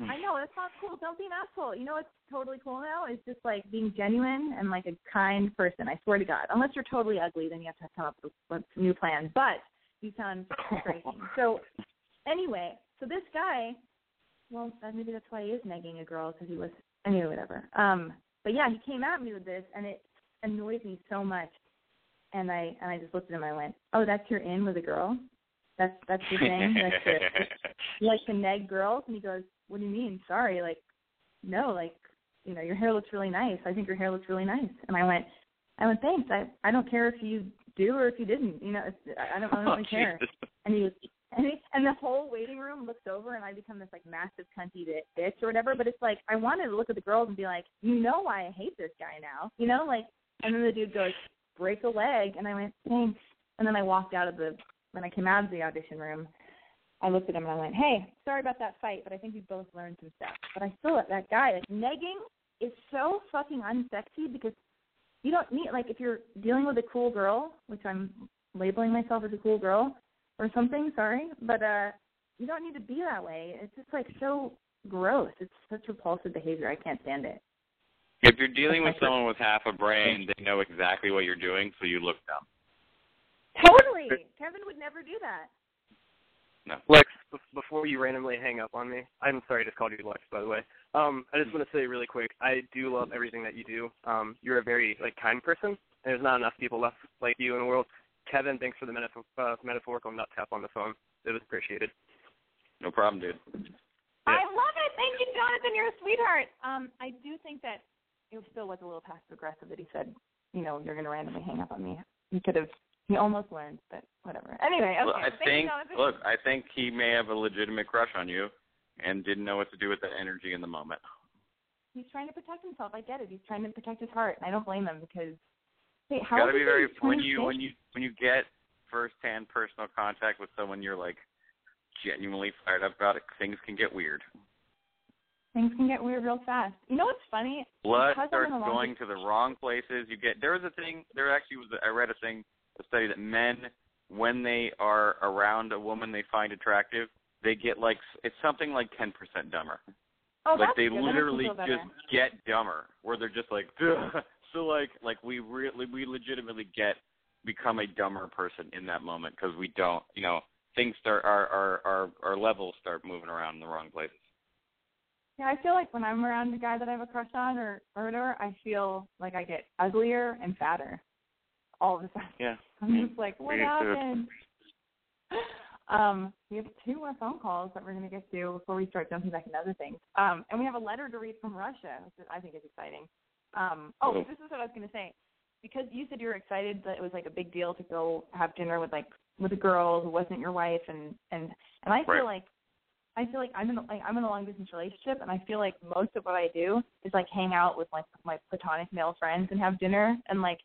I know that's not cool. Don't be an asshole. You know what's totally cool now? It's just like being genuine and like a kind person. I swear to God. Unless you're totally ugly, then you have to come up with, with new plans. But you sound crazy. <laughs> so anyway, so this guy, well, maybe that's why he is negging a girl because he was anyway, whatever. Um, but yeah, he came at me with this, and it annoyed me so much. And I and I just looked at him. I went, "Oh, that's your in with a girl? That's that's your thing? <laughs> That's the, you like to neg girls?" And he goes, "What do you mean? Sorry, like, no, like, you know, your hair looks really nice. I think your hair looks really nice." And I went, "I went, thanks. I I don't care if you do or if you didn't. You know, it's, I don't I don't Oh, really care." Jesus. And he was, and, he, and the whole waiting room looks over, and I become this like massive cunty bi- bitch or whatever. But it's like I wanted to look at the girls and be like, you know why I hate this guy now, you know, like. And then the dude goes, break a leg, and I went, thanks. And then I walked out of the when I came out of the audition room. I looked at him and I went, hey, sorry about that fight, but I think we both learned some stuff. But I still that guy like negging is so fucking unsexy because you don't need like if you're dealing with a cool girl, which I'm labeling myself as a cool girl or something, sorry, but uh you don't need to be that way. It's just like so gross. It's such repulsive behavior. I can't stand it. If you're dealing with someone with half a brain, they know exactly what you're doing, so you look dumb. Totally. Kevin would never do that. No. Lex, b- before you randomly hang up on me, I'm sorry I just called you Lex, by the way. Um, I just want to say really quick, I do love everything that you do. Um, you're a very like kind person. and There's not enough people left like you in the world. Kevin, thanks for the metaphor, uh, metaphorical nut tap on the phone. It was appreciated. No problem, dude. I love it. Thank you, Jonathan. You're a sweetheart. Um, I do think that it still was a little passive aggressive that he said, you know, you're going to randomly hang up on me. He could have. He almost learned, but whatever. Anyway, okay. Well, I Thank think Jonathan. look, I think he may have a legitimate crush on you and didn't know what to do with that energy in the moment. He's trying to protect himself. I get it. He's trying to protect his heart, and I don't blame him because. Wait, how gotta be very when you when you when you get first hand personal contact with someone you're like genuinely fired up about it, things can get weird. Things can get weird real fast. You know what's funny? Blood Because starts in a long going to the wrong places. You get there was a thing there actually was a, I read a thing a study that men when they are around a woman they find attractive, they get like it's something like ten percent dumber. Oh, like that's they good. Literally just get dumber where they're just like <laughs> so like like we really we legitimately get become a dumber person in that moment because we don't you know things start our our our our levels start moving around in the wrong places Yeah, I feel like when I'm around a guy that I have a crush on or or whatever, I feel like I get uglier and fatter all of a sudden. yeah <laughs> I'm just like, what happened? <laughs> Um, we have two more phone calls that we're going to get to before we start jumping back into other things. Um, and we have a letter to read from Russia, which I think is exciting. Um, oh, Cool. this is what I was going to say. Because you said you were excited that it was like a big deal to go have dinner with like with a girl who wasn't your wife, and and and I feel Right. like I feel like I'm in a, like I'm in a long distance relationship, and I feel like most of what I do is like hang out with like my platonic male friends and have dinner, and like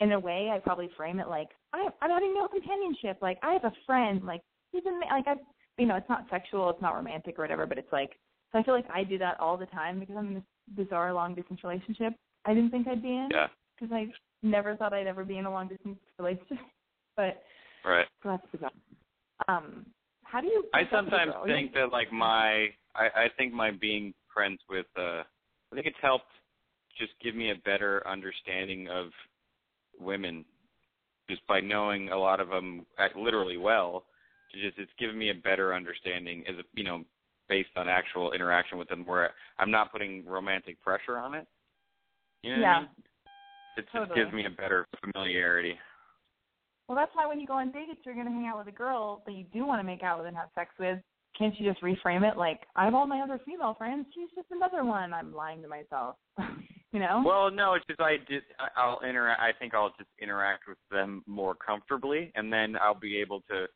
in a way I probably frame it like I I'm having no companionship. Like I have a friend, like he's in like I you know it's not sexual, it's not romantic or whatever, but it's like so I feel like I do that all the time because I'm in this bizarre long distance relationship. I didn't think I'd be in yeah because I never thought I'd ever be in a long distance relationship, <laughs> but right so that's bizarre. Um, how do you? I break up with a sometimes think that like my I, I think my being friends with uh I think it's helped just give me a better understanding of women just by knowing a lot of them literally well to just it's given me a better understanding as a you know based on actual interaction with them where I'm not putting romantic pressure on it. You know what I Yeah. mean? It just gives me a better familiarity. Well, that's why when you go on dates, you're going to hang out with a girl that you do want to make out with and have sex with. Can't you just reframe it like I have all my other female friends? She's just another one. I'm lying to myself. <laughs> you know? Well, no, it's just I just I- I'll interact. I think I'll just interact with them more comfortably, and then I'll be able to.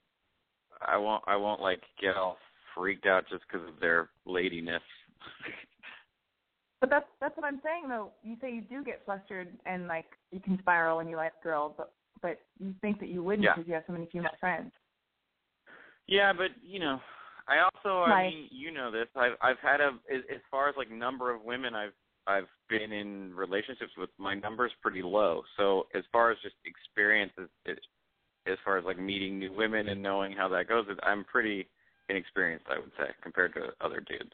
I won't. I won't like get all freaked out just because of their ladiness. <laughs> But that's that's what I'm saying though. You say you do get flustered and like you can spiral and you like girls, but but you think that you wouldn't Yeah. because you have so many female friends. yeah, but you know, I also. I mean, you know this. I've I've had a as, as far as like number of women I've I've been in relationships with. My number's pretty low. So as far as just experiences, it, as far as like meeting new women and knowing how that goes, I'm pretty inexperienced. I would say compared to other dudes.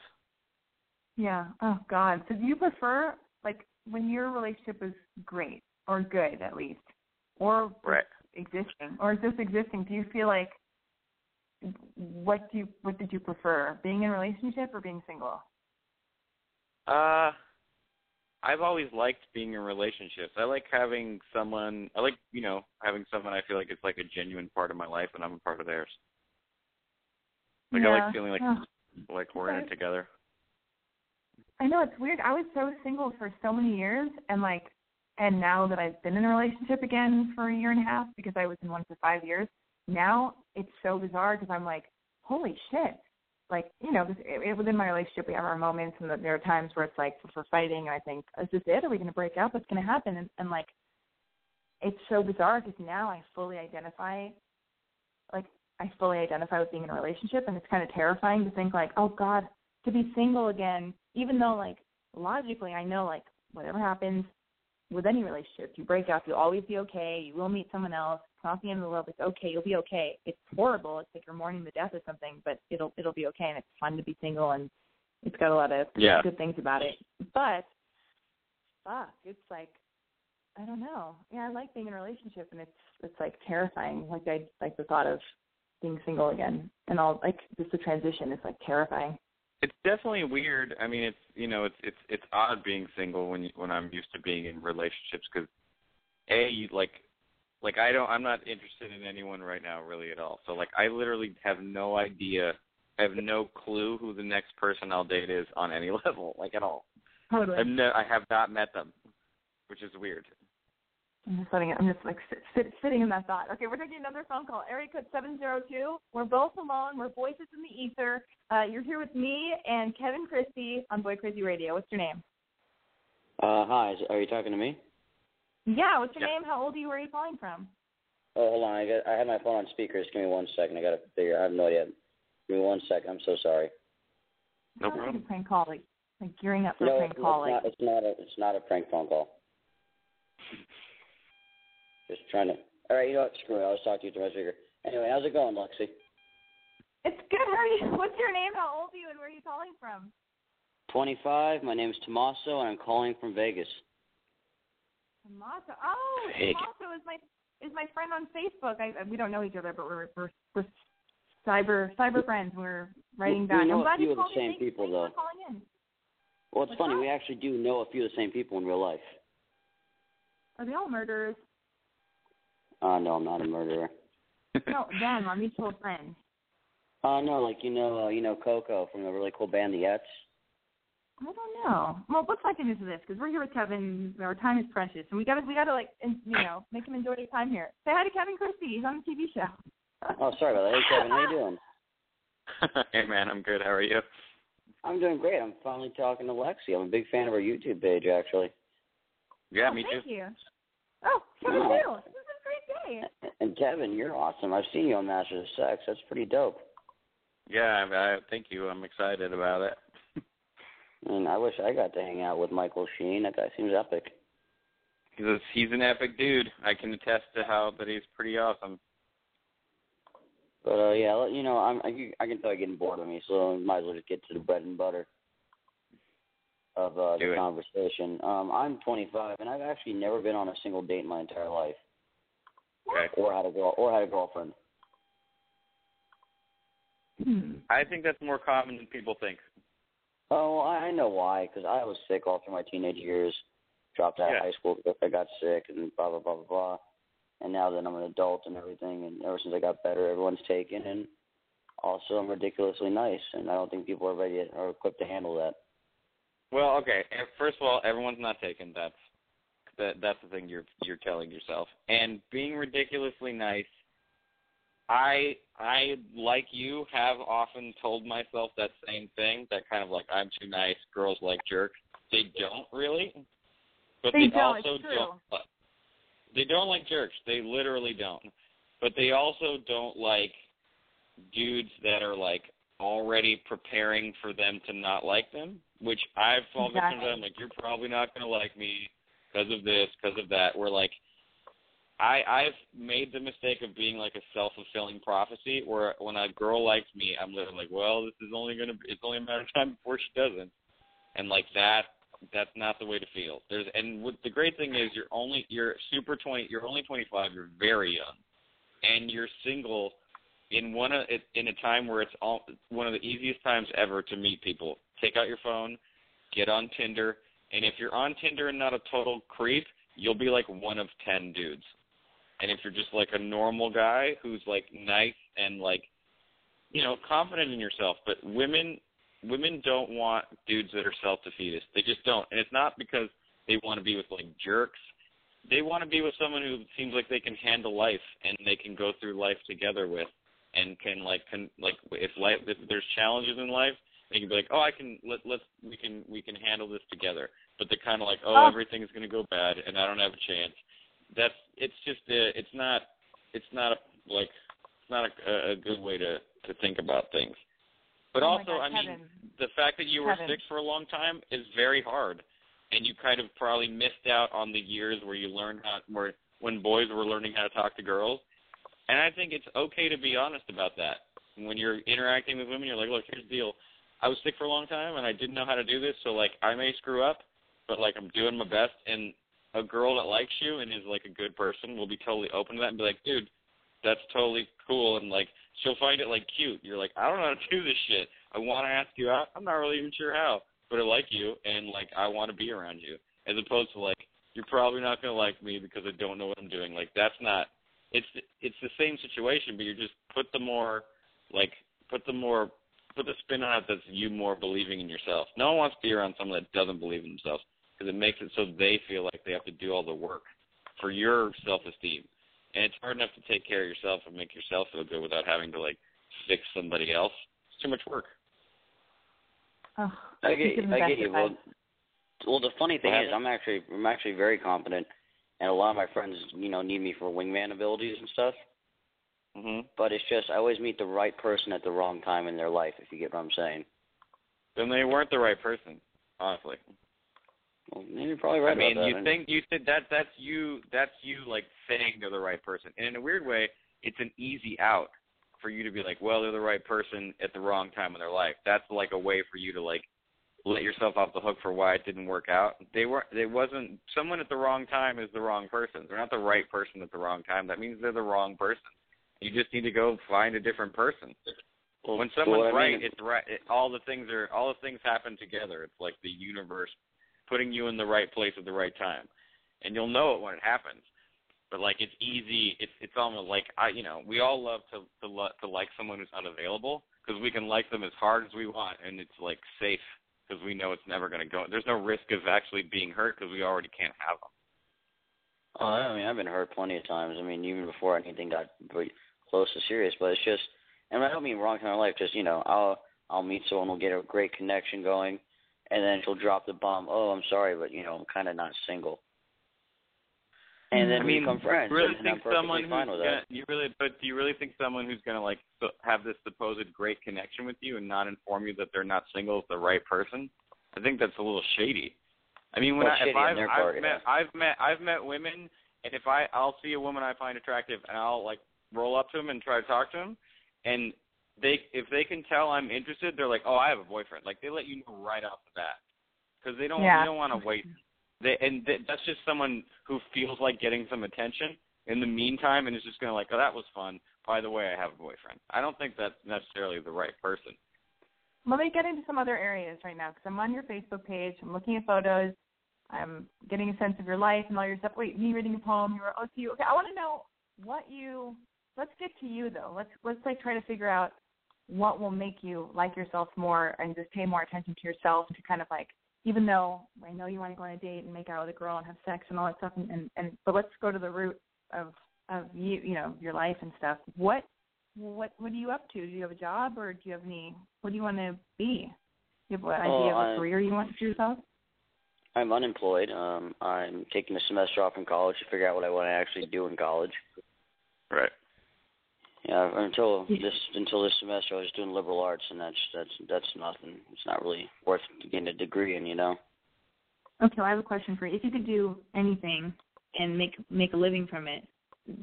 Yeah. Oh God. So do you prefer like when your relationship is great or good at least, or Right. existing, or just existing? Do you feel like what do you what did you prefer, being in a relationship or being single? Uh, I've always liked being in relationships. I like having someone. I like you know having someone. I feel like it's like a genuine part of my life, and I'm a part of theirs. Like I like feeling like Oh. like we're in it together. I know it's weird. I was so single for so many years, and like, and now that I've been in a relationship again for a year and a half because I was in one for five years, now it's so bizarre because I'm like, holy shit! Like, you know, this, it, within my relationship, we have our moments, and there are times where it's like we're fighting, and I think, is this it? Are we going to break up? What's going to happen? And, and like, it's so bizarre because now I fully identify, like, I fully identify with being in a relationship, and it's kind of terrifying to think like, oh God, to be single again, even though like logically I know like whatever happens with any relationship, you break up, you'll always be okay. You will meet someone else. It's not the end of the world. It's okay. You'll be okay. It's horrible. It's like you're mourning the death of something, but it'll it'll be okay. And it's fun to be single, and it's got a lot of Yeah. good things about it. But fuck, it's like I don't know. Yeah, I like being in a relationship, and it's it's like terrifying. Like I like the thought of being single again, and all like just the transition is like terrifying. It's definitely weird. I mean, it's you know, it's it's it's odd being single when you, when I'm used to being in relationships because a you, like like I don't I'm not interested in anyone right now really at all. So like I literally have no idea. I have no clue who the next person I'll date is on any <laughs> level, like at all. Totally. I've no, I have not met them, which is weird. I'm just letting it. I'm just like sit, sit, sitting in that thought. Okay, we're taking another phone call. Area code seven zero two. We're both alone. We're voices in the ether. Uh, you're here with me and Kevin Christy on Boy Crazy Radio. What's your name? Uh, hi. Are you talking to me? Yeah. What's your Yeah. name? How old are you? Where are you calling from? Oh, hold on. I got. I have my phone on speakers. Give me one second. I gotta figure. I have no idea. Give me one second. I'm so sorry. No Sounds like problem. a prank call, like like gearing up for no, a prank it's, call. it's Like not. It's not a. It's not a prank phone call. Just trying to. All right. You know what? Screw it. I'll just talk to you through my speaker. Anyway, how's it going, Lexi? it's good. How are you? <laughs> What's your name? How old are you? And where are you calling from? 25. My name is Tommaso, and I'm calling from Vegas. Tomato. Oh. Tomato is my is my friend on Facebook. I, we don't know each other, but we're we're, we're cyber cyber friends. We're writing We- back. we know a few of the same people, thanks though. for calling in. Well, it's What's funny. that? We actually do know a few of the same people in real life. Are they all murderers? Uh, no, I'm not a murderer. <laughs> No, them, our mutual friend. Uh, no, like you know, uh, you know Coco from the really cool band The Ets. I don't know. Well, let's not get into this because we're here with Kevin. Our time is precious, and we got to we got to like in, you know make him enjoy his time here. Say hi to Kevin Christy. He's on the TV show. <laughs> Oh, sorry about that. Hey, Kevin, how you doing? <laughs> hey man, I'm good. How are you? I'm doing great. I'm finally talking to Lexi. I'm a big fan of her YouTube page, actually. Yeah, oh, me thank too. Thank you. Oh, Kevin Oh. too. This is a great day. <laughs> And Kevin, you're awesome. I've seen you on Masters of Sex. That's pretty dope. Yeah, I, I thank you. I'm excited about it. And I wish I got to hang out with Michael Sheen. That guy seems epic. He's a, he's an epic dude. I can attest to how that he's pretty awesome. But uh, yeah, you know, I'm, I, can- I can tell you're getting bored of me, so I might as well just get to the bread and butter of uh, Do the it. conversation. Um, I'm 25, and I've actually never been on a single date in my entire life, Okay. or had a girl, or had a girlfriend. Hmm. I think that's more common than people think. Oh, I I know why. Because I was sick all through my teenage years. Dropped out Yeah. of high school because I got sick and blah blah blah blah blah. And now that I'm an adult and everything, and ever since I got better, everyone's taken. And also, I'm ridiculously nice, and I don't think people are ready or equipped to handle that. Well, okay. First of all, everyone's not taken. That's that. That's the thing you're you're telling yourself. And being ridiculously nice, I I like you have often told myself that same thing. That kind of like I'm too nice. Girls like jerks. They don't really, but They they, don't, also don't. They don't like jerks. They literally don't. But they also don't like dudes that are like already preparing for them to not like them, which I've fallen victim to. Exactly. I'm like, you're probably not going to like me because of this, because of that. Where like, I I've made the mistake of being like a self fulfilling prophecy, where when a girl likes me, I'm literally like, well, this is only gonna, it's only a matter of time before she doesn't. and like that that's not the way to feel. There's and what the great thing is you're only you're super 20 you're only 25, you're very young. And you're single in one of in a time where it's all one of the easiest times ever to meet people. Take out your phone, get on Tinder, and if you're on Tinder and not a total creep, you'll be like one of 10 dudes. And if you're just like a normal guy who's like nice and like you know, confident in yourself, but women women don't want dudes that are self defeatist. They just don't. And it's not because they want to be with like jerks. They want to be with someone who seems like they can handle life and they can go through life together with and can like can like if life if there's challenges in life, they can be like, "Oh, I can let let's we can we can handle this together." But they're kind of like, "Oh, Oh. everything's going to go bad and I don't have a chance." That's it's just a, it's not it's not a, like it's not a, a good way to to think about things. But Oh also, God, I mean, the fact that you were Kevin. sick for a long time is very hard, and you kind of probably missed out on the years where you learned how where when boys were learning how to talk to girls. And I think it's okay to be honest about that. When you're interacting with women, you're like, look, here's the deal. I was sick for a long time, and I didn't know how to do this, so like I may screw up, but like I'm doing my best. And a girl that likes you and is like a good person will be totally open to that and be like, dude, that's totally cool, and like she'll find it like cute. You're like, I don't know how to do this shit. I want to ask you out. I'm not really even sure how, but I like you, and like I want to be around you. As opposed to like, you're probably not gonna like me because I don't know what I'm doing. Like that's not. It's it's the same situation, but you just put the more like put the more put the spin on it that's you more believing in yourself. No one wants to be around someone that doesn't believe in themselves because it makes it so they feel like they have to do all the work for your self-esteem. And it's hard enough to take care of yourself and make yourself feel good without having to like fix somebody else. It's too much work. Oh, I get, you, I get you. Well, well, the funny thing is. I'm actually, I'm actually very confident, and a lot of my friends, you know, need me for wingman abilities and stuff. hmm But it's just, I always meet the right person at the wrong time in their life. If you get what I'm saying. Then they weren't the right person, honestly. Well, you're probably right I mean, that. you think you said that that's you that's you like saying they're the right person. And in a weird way, it's an easy out for you to be like, well, they're the right person at the wrong time in their life. That's like a way for you to like let yourself off the hook for why it didn't work out. They were they wasn't someone at the wrong time is the wrong person. They're not the right person at the wrong time. That means they're the wrong person. You just need to go find a different person. Well, when well, someone's I mean, right, it's right. It, all the things are all the things happen together. It's like the universe putting you in the right place at the right time, and you'll know it when it happens. But like it's easy. It's it's almost like I you know we all love to to lo- to like someone who's not available because we can like them as hard as we want, and it's like safe because we know it's never going to go. There's no risk of actually being hurt because we already can't have them. Oh, I mean, I've been hurt plenty of times. I mean, even before anything got close to serious. But it's just, and I don't mean wrong in life. Just you know, I'll I'll meet someone, we'll get a great connection going, and then she'll drop the bomb. Oh, I'm sorry, but you know, I'm kind of not single. And mm-hmm. then I we mean, become friends. really and I'm think perfectly someone who's fine with gonna, that. you really, but do you really think someone who's gonna like so- have this supposed great connection with you and not inform you that they're not single is the right person? I think that's a little shady. I mean, when Well, I, if I've, I've part, met, yeah. I've met, I've met women, and if I, I'll see a woman I find attractive, and I'll like roll up to them and try to talk to them, and they, if they can tell I'm interested, they're like, oh, I have a boyfriend. Like they let you know right off the bat because they don't, Yeah. they don't want to wait they and th- that's just someone who feels like getting some attention in the meantime and is just going to like, oh, that was fun. By the way, I have a boyfriend. I don't think that's necessarily the right person. Let me get into some other areas right now because I'm on your Facebook page. I'm looking at photos. I'm getting a sense of your life and all your stuff. Wait, me reading a poem. You were oh, to you. Okay, I want to know what you. Let's get to you though. Let's let's like try to figure out what will make you like yourself more and just pay more attention to yourself to kind of like even though I know you want to go on a date and make out with a girl and have sex and all that stuff and, and, and but let's go to the root of of you you know your life and stuff. What what what are you up to? Do you have a job or do you have any? What do you want to be? Do you have an Oh, idea of a I- career you want for yourself? I'm unemployed. Um, I'm taking a semester off in college to figure out what I want to actually do in college. Right. Yeah, until this until this semester, I was doing liberal arts, and that's that's that's nothing. It's not really worth getting a degree in, you know. Okay, well, I have a question for you. If you could do anything and make make a living from it,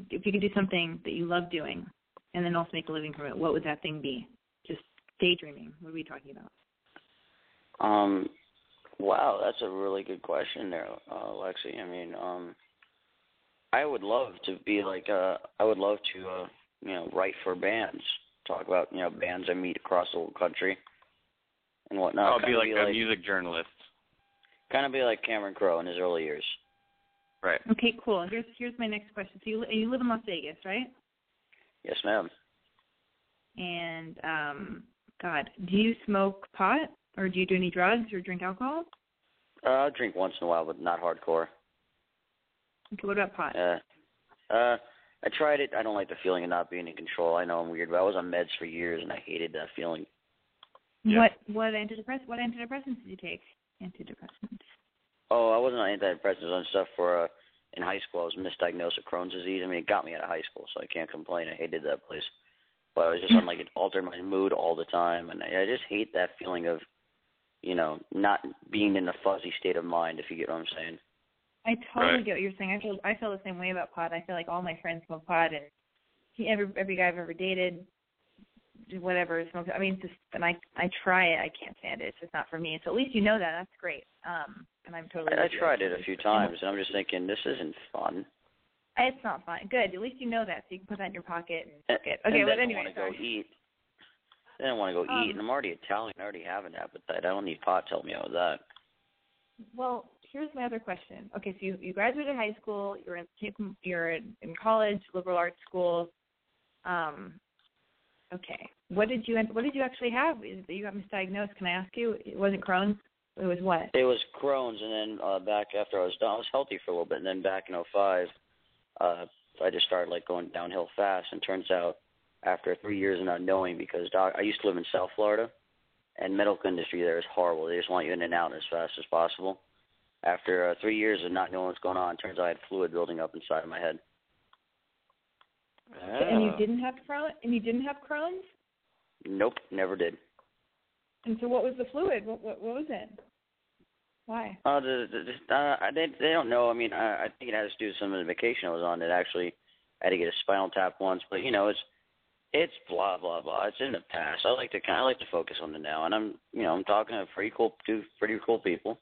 if you could do something that you love doing and then also make a living from it, what would that thing be? Just daydreaming. What are we talking about? Um, Wow, that's a really good question there, uh, Lexi. I mean, um, I would love to be like, uh, I would love to, uh, you know, write for bands, talk about, you know, bands I meet across the whole country and whatnot. I'll be Kinda like a music journalist. kind of be like Cameron Crowe in his early years. Right. Okay, cool. Here's here's my next question. So you you live in Las Vegas, right? Yes, ma'am. And um, God, do you smoke pot or do you do any drugs or drink alcohol? Uh, I'll drink once in a while, but not hardcore. Okay, what about pot? Uh, uh, I tried it. I don't like the feeling of not being in control. I know I'm weird, but I was on meds for years, and I hated that feeling. Yeah. What what antidepress what antidepressants did you take? Antidepressants. Oh, I wasn't on antidepressants on stuff for uh, in high school. I was misdiagnosed with Crohn's disease. I mean, it got me out of high school, so I can't complain. I hated that place, but I was just on like it altered my mood all the time, and I, I just hate that feeling of, you know, not being in a fuzzy state of mind. If you get what I'm saying. I totally Right. get what you're saying. I feel I feel the same way about pot. I feel like all my friends smoke pot, and he, every every guy I've ever dated, whatever smokes. I mean, just and I I try it. I can't stand it. It's just not for me. So at least you know that. That's great. Um, and I'm totally. I, I tried it a few times, and I'm just thinking this isn't fun. It's not fun. Good. At least you know that, so you can put that in your pocket and And, smoke it. Okay, then but I anyway, want to go sorry. eat. Then I want to go Um, eat, and I'm already Italian. I already have an appetite. I don't need pot. To tell me how that. Well, here's my other question. Okay, so you, you graduated high school, you're in you're in, in college, liberal arts school. Um, okay, what did you what did you actually have? You got misdiagnosed. Can I ask you? It wasn't Crohn's. It was what? It was Crohn's, and then uh, back after I was done, I was healthy for a little bit, and then back in '05, uh, I just started like going downhill fast. And turns out, after three years of not knowing, because doc, I used to live in South Florida, and medical industry there is horrible. They just want you in and out as fast as possible. After uh, three years of not knowing what's going on, turns out I had fluid building up inside of my head. And you Oh. didn't have Crohn and you didn't have Crohn's. Nope, never did. And so what was the fluid? What what, what was it? Why? Uh, the, the, the, uh, they they don't know. I mean, I, I think it has to do with some of the vacation I was on. That actually I had to get a spinal tap once, but you know, it's it's blah blah blah. It's in the past. I like to kind of like to focus on the now, and I'm you know I'm talking to pretty cool two pretty cool people.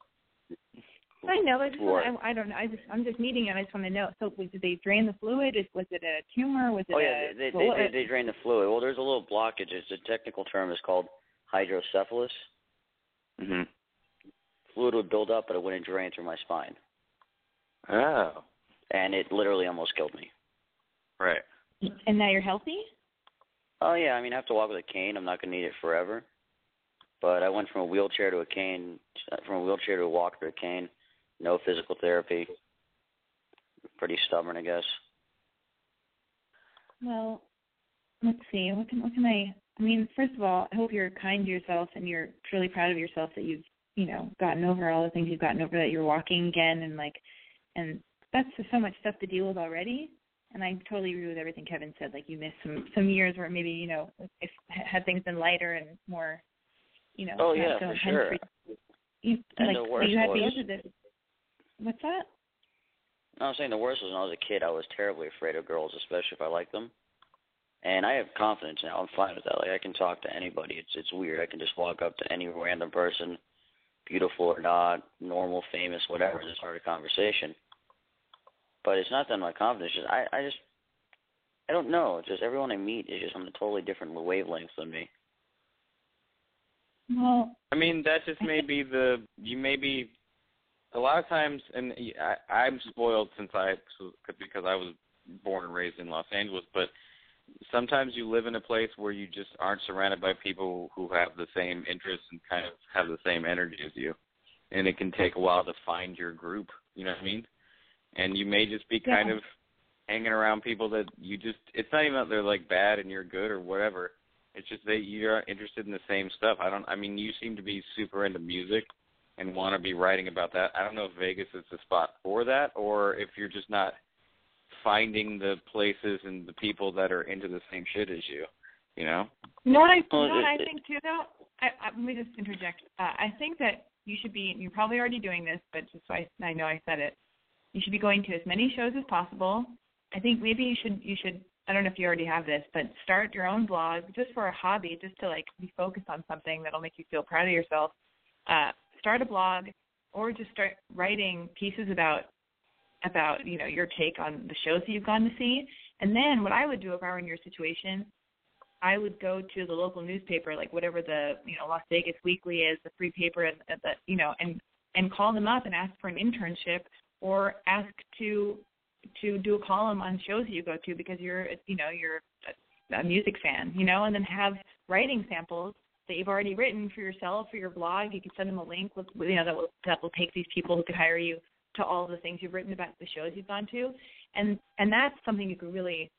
I know. I just I, I don't know. I just I'm just meeting and I just want to know. So was, did they drain the fluid? Was it a tumor? Was it Oh yeah, a they they, well, they they drain the fluid. Well, there's a little blockage. It's a technical term. It's called hydrocephalus. Mhm. Fluid would build up, but it wouldn't drain through my spine, Oh. and it literally almost killed me. Right. And now you're healthy. Oh yeah, I mean I have to walk with a cane. I'm not gonna need it forever. But I went from a wheelchair to a cane, from a wheelchair to a walker to a cane. No physical therapy. Pretty stubborn, I guess. Well, let's see. What can what can I? I mean, first of all, I hope you're kind to yourself and you're truly proud of yourself that you've you know gotten over all the things you've gotten over. That you're walking again and like, and that's just so much stuff to deal with already. And I totally agree with everything Kevin said. Like you missed some some years where maybe you know if had things been lighter and more, you know, Oh, yeah, for sure. you. And like the worst you had was- because this. What's that? No, I'm saying the worst was when I was a kid. I was terribly afraid of girls, especially if I liked them. And I have confidence now. I'm fine with that. Like I can talk to anybody. It's it's weird. I can just walk up to any random person, beautiful or not, normal, famous, whatever, and start a conversation. But it's not that my confidence. It's just I I just I don't know. It's just everyone I meet is just on a totally different wavelength than me. Well, I mean, that just may be the you may be a lot of times, and I, I'm spoiled since I because I was born and raised in Los Angeles, but sometimes you live in a place where you just aren't surrounded by people who have the same interests and kind of have the same energy as you, and it can take a while to find your group. You know what I mean? And you may just be kind Yeah. of hanging around people that you just it's not even that they're like bad and you're good or whatever it's just that you're interested in the same stuff i don't i mean you seem to be super into music and want to be writing about that i don't know if vegas is the spot for that or if you're just not finding the places and the people that are into the same shit as you you know You know what I, you Well, know what I think too, though. I, I, let me just interject. Uh, I think that you should be. You're probably already doing this, but just so I, I know I said it. You should be going to as many shows as possible. I think maybe you should. You should. I don't know if you already have this, but start your own blog just for a hobby, just to like be focused on something that'll make you feel proud of yourself. Uh, start a blog or just start writing pieces about about you know your take on the shows that you've gone to see. And then what I would do if I were in your situation, I would go to the local newspaper, like whatever the you know Las Vegas Weekly is, the free paper, and the you know, and and call them up and ask for an internship or ask to to do a column on shows that you go to because you're you know you're a, a music fan, you know, and then have writing samples that you've already written for yourself for your blog. You can send them a link with you know that will that will take these people who could hire you to all the things you've written about the shows you've gone to, and and that's something you could really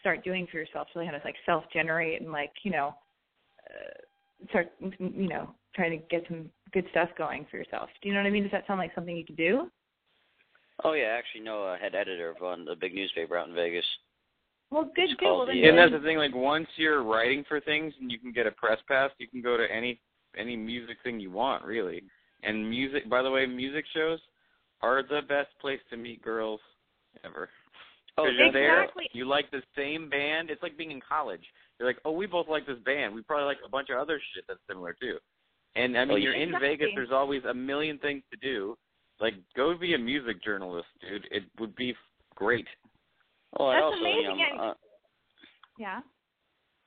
start doing for yourself Really, how to like self generate and like you know uh, start you know trying to get some good stuff going for yourself. Do you know what I mean? Does that sound like something you could do? Oh yeah, actually no. a head editor of one the big newspaper out in Vegas. Well, good, It's good. Well, then And that's the thing. Like once you're writing for things and you can get a press pass, you can go to any any music thing you want, really. And music, by the way, music shows are the best place to meet girls ever. Oh, Because you're there, Exactly. you like the same band. It's like being in college. You're like, oh, we both like this band. We probably like a bunch of other shit that's similar too. And I mean, Oh, you're yeah. in Vegas. There's always a million things to do. Like, go be a music journalist, dude. It would be great. Well, I That's also, you amazing, know, yeah. uh, Yeah.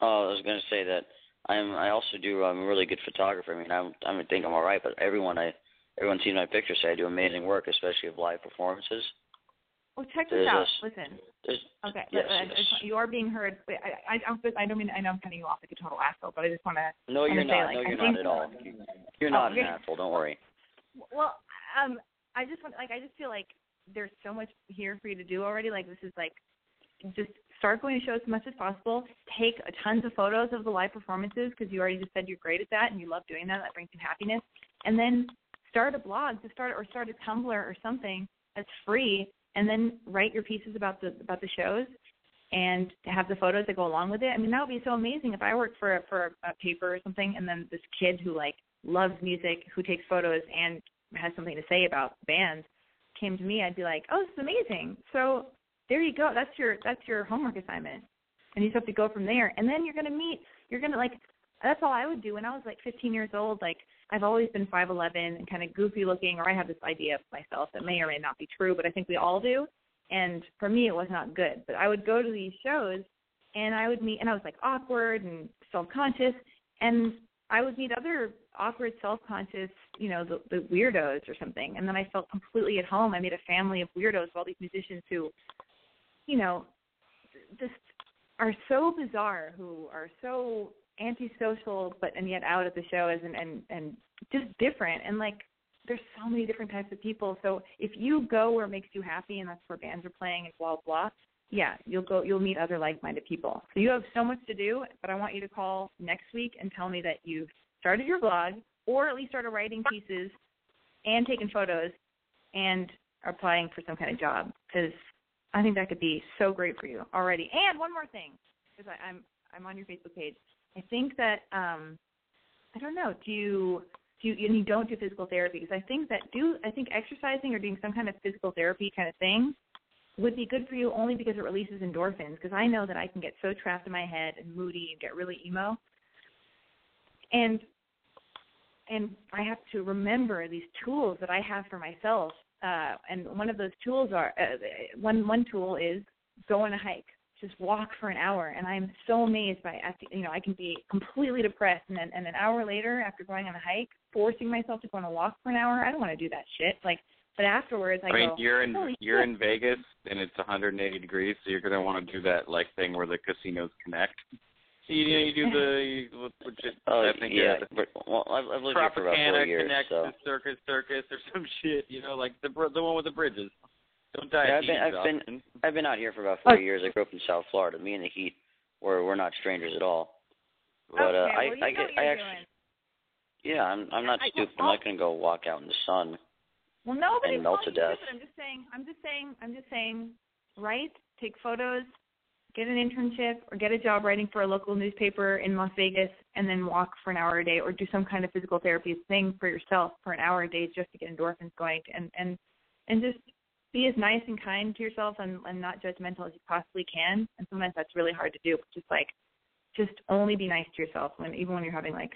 Oh, I was gonna say that I'm. I also do. I'm a really good photographer. I mean, I'm. I think I'm all right, but everyone I, everyone sees my pictures say I do amazing work, especially of live performances. Well, check this There's out. this- Listen. Okay. Yes, yes. You are being heard. I, I, I don't. I don't mean. I know I'm cutting you off like a total asshole, but I just want to. no, you're not. like, no, you're think- not at all. <laughs> You're Oh, not an you're- asshole. Don't worry. Well, um, I just want like I just feel like there's so much here for you to do already. Like this is like just start going to shows as much as possible. Take tons of photos of the live performances because you already just said you're great at that and you love doing that. That brings you happiness. And then start a blog to start or start a Tumblr or something that's free. And then write your pieces about the about the shows and have the photos that go along with it. I mean, that would be so amazing if I worked for a, for a, paper or something, and then this kid who like loves music, who takes photos and has something to say about bands, came to me. I'd be like, oh, this is amazing. So there you go. That's your that's your homework assignment, and you just have to go from there. And then you're gonna meet. You're gonna like. That's all I would do when I was like 15 years old. Like I've always been 5'11 and kind of goofy looking, or I have this idea of myself that may or may not be true, but I think we all do. And for me, it was not good. But I would go to these shows, and I would meet, and I was like awkward and self-conscious, and I would meet other awkward, self-conscious, you know, the, the weirdos or something. And then I felt completely at home. I made a family of weirdos of all these musicians who, you know, just are so bizarre, who are so antisocial, but and yet out at the shows and and and just different. And like, there's so many different types of people. So if you go where it makes you happy, and that's where bands are playing and blah blah, yeah, you'll go. You'll meet other like-minded people. So you have so much to do, but I want you to call next week and tell me that you've started your blog, or at least started writing pieces, and taking photos, and are applying for some kind of job. Because I think that could be so great for you already. And one more thing, because I'm I'm on your Facebook page. I think that um, I don't know. Do you do you, and you don't do physical therapy because I think that do I think exercising or doing some kind of physical therapy kind of thing would be good for you only because it releases endorphins. Because I know that I can get so trapped in my head and moody and get really emo, and and I have to remember these tools that I have for myself. Uh, and one of those tools are uh, one one tool is go on a hike, just walk for an hour. And I'm so amazed by at the- you know I can be completely depressed, and then and an hour later after going on a hike, forcing myself to go on a walk for an hour. I don't want to do that shit. Like, but afterwards I, I mean, go, you're in you're shit. in Vegas and it's 180 degrees, so you're gonna want to do that like thing where the casinos connect. So you, you do the you, what, what <laughs> Oh I think yeah. uh, But, well, I've, I've lived here for about four years, connects so to Circus Circus or some <laughs> shit. You know, like the br- the one with the bridges. Don't die. Yeah, I've been- I've been- I've been out here for about four Oh. years. I grew up in South Florida. Me and the heat, we're we're not strangers at all. But okay, uh, well, I you I know get I actually doing. yeah I'm I'm not I- stupid. I'm not gonna go walk out in the sun. Well, nobody's and melt calling to you death. stupid. I'm just saying. I'm just saying. I'm just saying. Right? take photos, get an internship, or get a job writing for a local newspaper in Las Vegas, and then walk for an hour a day, or do some kind of physical therapy thing for yourself for an hour a day just to get endorphins going, and and and just be as nice and kind to yourself and, and not judgmental as you possibly can. And sometimes that's really hard to do. Just like, just only be nice to yourself when even when you're having like,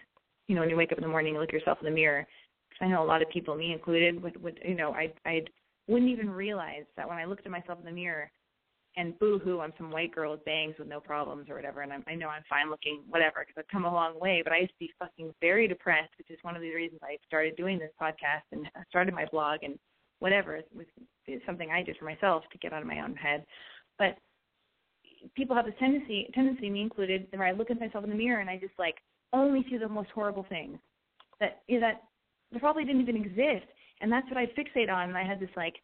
you know, when you wake up in the morning, you look at yourself in the mirror Cause I know a lot of people, me included, would would you know I I wouldn't even realize that when I looked at myself in the mirror and boo-hoo, I'm some white girl with bangs with no problems or whatever, and I'm, I know I'm fine looking, whatever, because I've come a long way. But I used to be fucking very depressed, which is one of the reasons I started doing this podcast and <laughs> started my blog and whatever. It was something I did for myself to get out of my own head. But people have this tendency, tendency, me included, where I look at myself in the mirror and I just like only see the most horrible things that you know, that they probably didn't even exist, and that's what I fixate on. And I had this like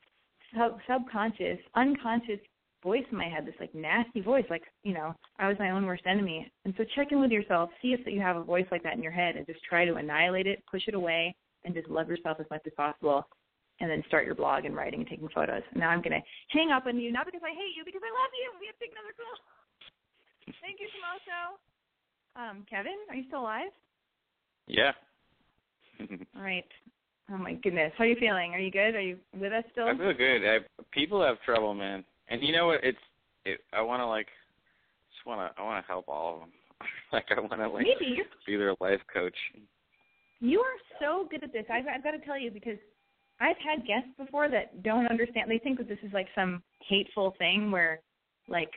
sub- subconscious, unconscious voice in my head, this like nasty voice, like you know, I was my own worst enemy. And so check in with yourself, see if that you have a voice like that in your head, and just try to annihilate it, push it away, and just love yourself as much as possible. And then start your blog and writing and taking photos. Now I'm gonna hang up on you, not because I hate you, because I love you. We have to take another call. <laughs> Thank you, Tomaso. Um, Kevin, are you still alive? Yeah. <laughs> <laughs> All right. Oh my goodness, how are you feeling? Are you good? Are you with us still? I feel good. I, people have trouble, man. And you know what? It's it, I want to like just want to I want to help all of them. <laughs> like I want to like Maybe be their life coach. You are so good at this. I've, I've got to tell you because I've had guests before that don't understand. They think that this is like some hateful thing where, like,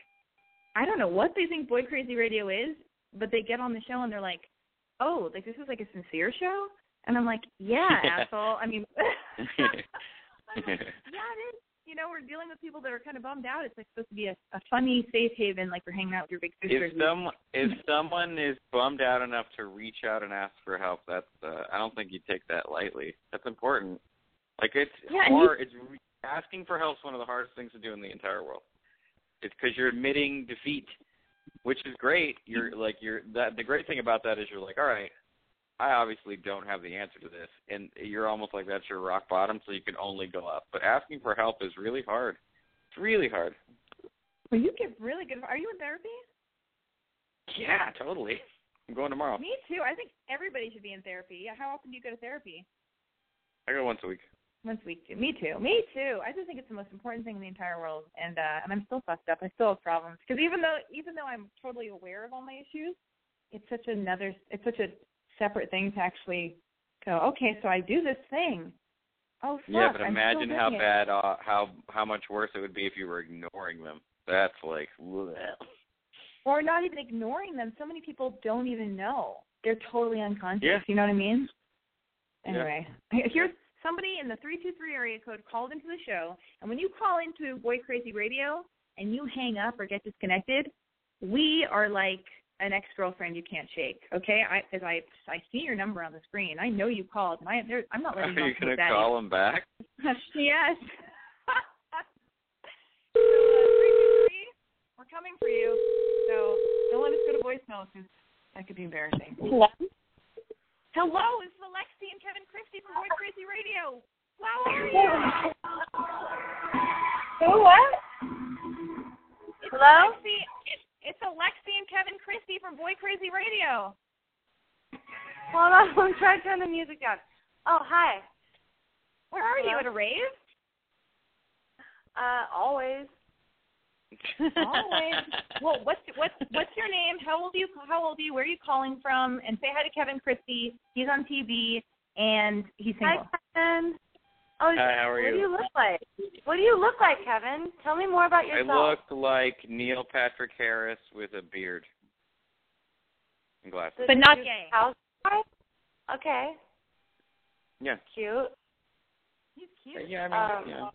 I don't know what they think Boy Crazy Radio is, but they get on the show and they're like, "Oh, like this is like a sincere show," and I'm like, "Yeah, <laughs> asshole." I mean, <laughs> like, yeah, it is. You know, we're dealing with people that are kind of bummed out. It's like supposed to be a, a funny, safe haven, like we're hanging out with your big sisters. If some if someone is bummed out enough to reach out and ask for help, that's uh, I don't think you take that lightly. That's important. Like it's Yeah, hard. It's re- asking for help is one of the hardest things to do in the entire world. It's because you're admitting defeat, which is great. You're like you're that. The great thing about that is you're like, all right, I obviously don't have the answer to this, and you're almost like that's your rock bottom, so you can only go up. But asking for help is really hard. It's really hard. well, you get really good. Are you in therapy? Yeah, totally. I'm going tomorrow. Me too. I think everybody should be in therapy. Yeah, How often do you go to therapy? I go once a week. Once a week too. Me too. Me too. I just think it's the most important thing in the entire world, and uh, and I'm still fucked up. I still have problems because even though even though I'm totally aware of all my issues, it's such another. It's such a separate thing to actually go. Okay, so I do this thing. Oh fuck! Yeah, but I'm imagine how bad, uh, how how much worse it would be if you were ignoring them. That's like, bleh. Or not even ignoring them. So many people don't even know. They're totally unconscious. Yeah. You know what I mean? Yeah. Anyway, here's somebody in the 323 area code called into the show, and when you call into Boy Crazy Radio and you hang up or get disconnected, we are like an ex-girlfriend you can't shake. Okay, I because I I see your number on the screen. I know you called, and I there, I'm not <laughs> Are letting you off gonna with that. call them back? <laughs> yes. <laughs> so, uh, 323, we're coming for you. So don't let us go to voicemail because that could be embarrassing. Hello? Hello, it's Alexi and Kevin Christy from Boy Crazy Radio. How are you? Who, what? It's Hello? Alexi, it's, it's Alexi and Kevin Christy from Boy Crazy Radio. Hold on, <laughs> I'm trying to turn the music down. Oh, hi. Where are you Hello? at a rave? Uh, always. Always. <laughs> well, what's what's what's your name? How old are you? How old are you? Where are you calling from? And say hi to Kevin Christy. He's on TV and he's single. Hi, Kevin. Oh, Hi, how are what do you? you look like? What do you look like, Kevin? Tell me more about yourself. I yourself. look like Neil Patrick Harris with a beard and glasses. But not You- gay. Housewife? Okay, Yeah. cute. He's cute. Yeah, I mean, Um, yeah.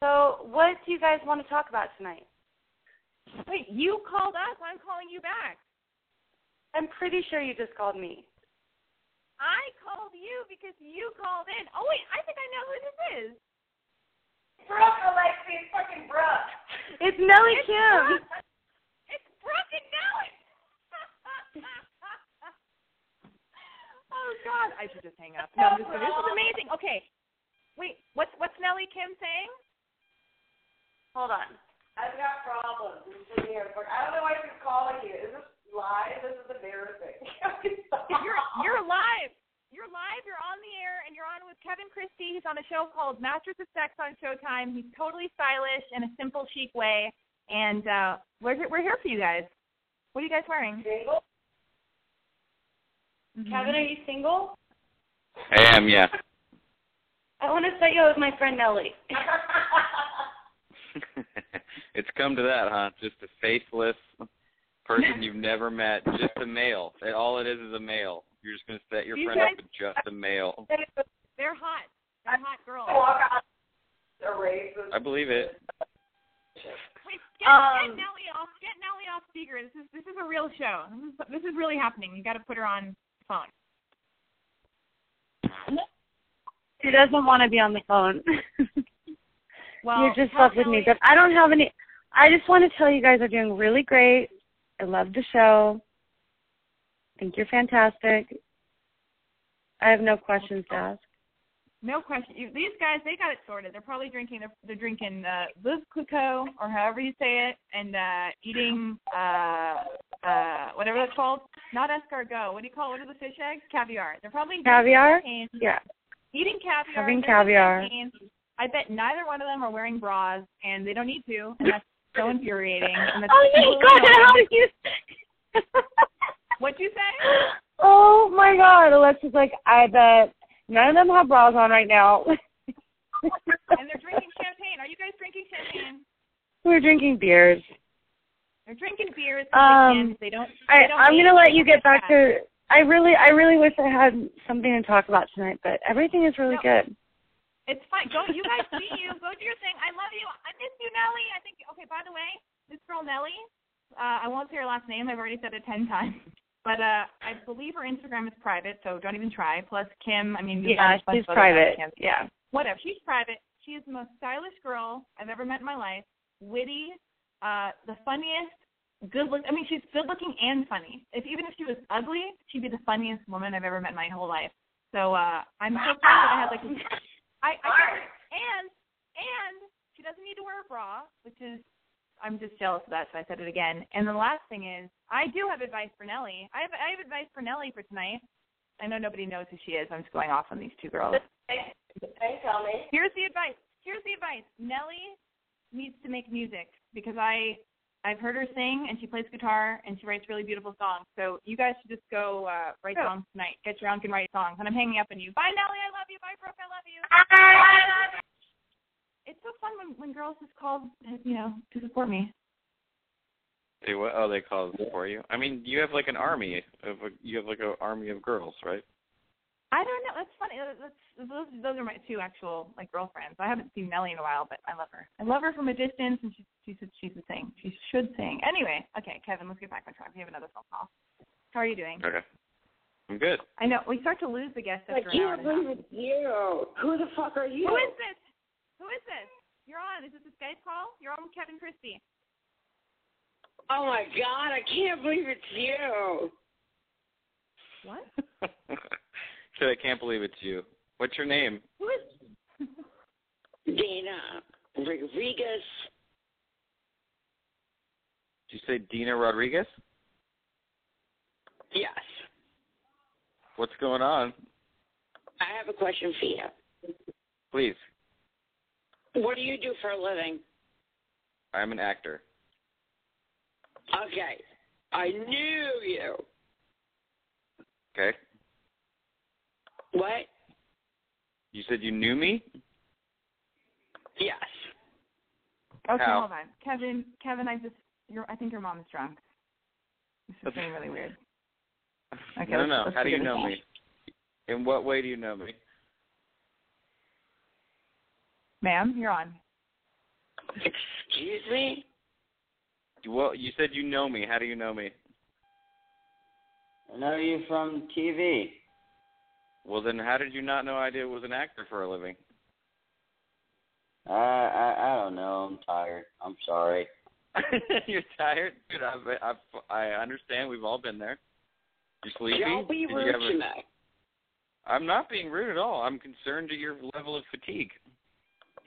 So, what do you guys want to talk about tonight? Wait, you called us. I'm calling you back. I'm pretty sure you just called me. I called you because you called in. Oh wait, I think I know who this is. Brooke, Alexi, it's fucking Brooke. It's Nellie It's Kim. Brooke. <laughs> It's Brooke and Nellie. <laughs> oh God, I should just hang up. No, I'm just kidding. this is amazing. Okay, wait, what's what's Nellie Kim saying? Hold on. I've got problems. I'm here. I don't know why she's calling you. Is this live? This is embarrassing. <laughs> You're you're live. You're live. You're on the air, and you're on with Kevin Christy. He's on a show called Masters of Sex on Showtime. He's totally stylish in a simple, chic way, and uh, we're here- we're here for you guys. What are you guys wearing? single? Mhm. Kevin, are you single? I am, yeah. <laughs> I want to set you up with my friend Nellie. <laughs> it's come to that, huh? Just a faceless person you've never met, just a male. And all it is is a male. You're just gonna set your You friend up with just a male. They're hot. They're hot girls. A racist. I believe it. Wait, get, Um, get Nellie off. Get Nellie off speaker. This is this is a real show. This is, this is really happening. You got to put her on phone. She doesn't want to be on the phone. <laughs> Well, You're just tell stuck with me, but I don't have any. I just want to tell you guys are doing really great. I love the show. I think you're fantastic. I have no questions to ask. No question. You, these guys, they got it sorted. They're probably drinking. They're, they're drinking uh, Clicquot or however you say it, and uh, eating uh, uh, whatever that's called. Not escargot. What do you call? it? What are the fish eggs? Caviar. They're probably Caviar? champagne, Yeah. Eating caviar. Having caviar. champagne. I bet neither one of them are wearing bras, and they don't need to, and that's so infuriating. And that's Oh my god, how did you What'd you say? Oh my god, Alexa's like, I bet none of them have bras on right now. and they're drinking champagne. Are you guys drinking champagne? We're drinking beers. They're drinking beers. Um, they don't. I, they don't I'm gonna let you get back to. I really, I really wish I had something to talk about tonight, but everything is really No. good. It's fine. Go, you guys see you. Go do your thing. I love you. I miss you, Nellie. I think. By the way, this girl Nellie. Uh, I won't say her last name. I've already said it ten <laughs> times. But uh, I believe her Instagram is private, so don't even try. Plus Kim. I mean, Yeah, she's private. Yeah. Whatever. She's private. She is the most stylish girl I've ever met in my life. Witty, uh, the funniest, good look. I mean, she's good looking and funny. If even if she was ugly, she'd be the funniest woman I've ever met in my whole life. So uh, I'm so proud that I had like. <laughs> I, I and and she doesn't need to wear a bra, which is I'm just jealous of that, so I said it again. And the last thing is, I do have advice for Nellie. I have I have advice for Nellie for tonight. I know nobody knows who she is. I'm just going off on these two girls. Hey, tell me. Here's the advice. Here's the advice. Nellie needs to make music because I I've heard her sing and she plays guitar and she writes really beautiful songs. So you guys should just go uh, write songs tonight. Get your own can write songs. And I'm hanging up on you. Bye Nellie, I love you. Bye Brooke, I love you. It's so fun when when girls just call you know to support me. They what? Oh, they call for you. I mean, you have like an army of a, you have like an army of girls, right? I don't know. That's funny. That's, those those are my two actual like girlfriends. I haven't seen Nellie in a while, but I love her. I love her from a distance, and she she should she should sing. She should sing. Anyway, okay, Kevin, let's get back on track. We have another phone call. How are you doing? Okay. I'm good. I know we start to lose the guests I after an hour and a half. you. Who the fuck are you? Who is this? Who is this? You're on. Is this a Skype call? You're on with Kevin Christy. Oh my god, I can't believe it's you. What? <laughs> Said I can't believe it's you. What's your name? Who is? Dana Rodriguez. Did you say Dina Rodriguez? Yes. What's going on? I have a question for you. Please. What do you do for a living? I'm an actor. Okay. I knew you. Okay. What? You said you knew me? Yes. Okay, How? hold on, Kevin. Kevin, I just. Your, I think your mom is drunk. This is getting really weird. Okay, no, let's- no. let's How do you know me? In what way do you know me? Ma'am, you're on. Excuse me? Well, you said you know me. How do you know me? I know you from TV. Well, then how did you not know I did was an actor for a living? I I I don't know. I'm tired. I'm sorry. <laughs> You're tired, dude. I, I I understand. We've all been there. You're sleepy? Don't be Did you rude ever- to me. I'm not being rude at all. I'm concerned at your level of fatigue.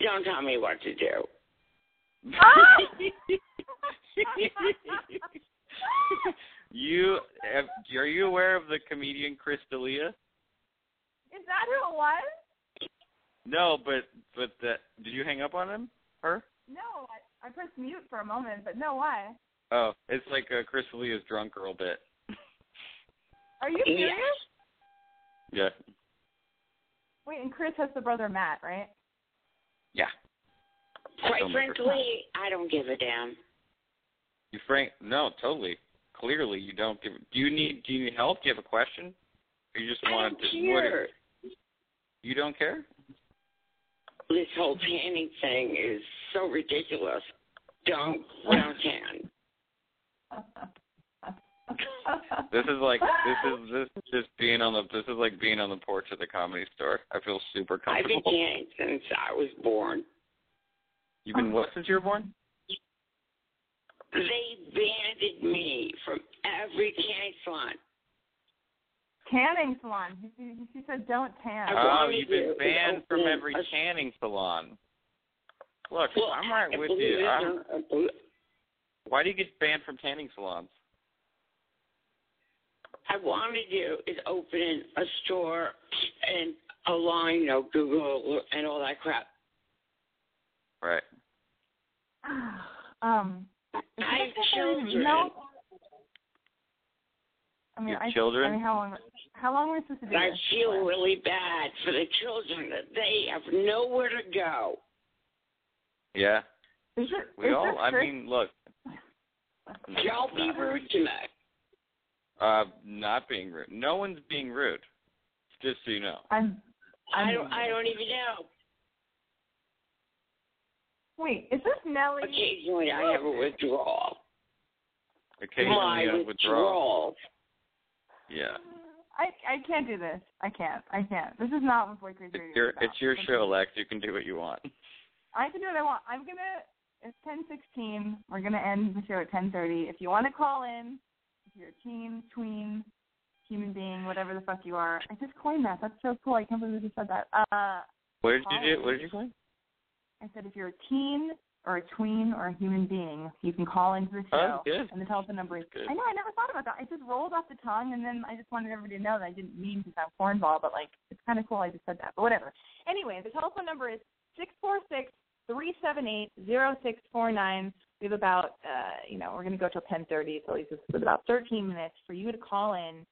Don't tell me what to do. <laughs> you have, are you aware of the comedian Chris D'Elia? Is that who it was? No, but but the, did you hang up on him? Her? No, I, I pressed mute for a moment, but no, why? Oh, it's like uh, Chris D'Elia's drunk girl bit. Are you serious? Yeah. Wait, and Chris has the brother Matt, right? Yeah. Quite Filmmaker. frankly, I don't give a damn. You frank? No, totally. Clearly, you don't give. Do you need? Do you need help? Do you have a question? Or you just I want don't to? What, care. you don't care? This whole tanning thing is so ridiculous. Don't <laughs> don't tan. <laughs> This is like this is <laughs> this is just being on the this is like being on the porch of the comedy store. I feel super comfortable. I've been comfortable. tanning since I was born. You've been what since you were born? They banded me from every tanning salon. Tanning salon. She, she said don't tan. I Oh, you've been banned from every a- tanning salon. Look, Well, I'm right I with you. I'm, or not, believe- why do you get banned from tanning salons? I wanted to do is open a store and a line, you know, Google and all that crap. Right. <sighs> um, I is have children. No. I mean, You have I, children? I mean, how long? How long were we supposed to do I this? feel for? really bad for the children that they have nowhere to go. Yeah. Is it, We is all. I mean, look. Don't be rude to me. Uh, not being rude. No one's being rude. Just so you know. I'm. I I'm don't. I don't even know. Wait, is this Nellie? Occasionally, I have a withdrawal. Occasionally, My I withdraw. Yeah. I I can't do this. I can't. I can't. This is not what Boy Crazy Radio It's your about. it's your show, Lex. You can do what you want. I can do what I want. I'm gonna. It's ten sixteen. We're gonna end the show at ten thirty. If you want to call in, if you're a teen, tween, human being, whatever the fuck you are, I just coined that. That's so cool. I can't believe I just said that. Uh, What did you do? What did you say? I said if you're a teen or a tween or a human being, you can call into the show. Oh, good. And the telephone number is. Good. I know. I never thought about that. I just rolled off the tongue, and then I just wanted everybody to know that I didn't mean to sound cornball, but like it's kind of cool. I just said that, but whatever. Anyway, the telephone number is six four six three seven eight zero six four nine. We have about, uh, you know, we're going to go till ten thirty, so at least this is about thirteen minutes for you to call in,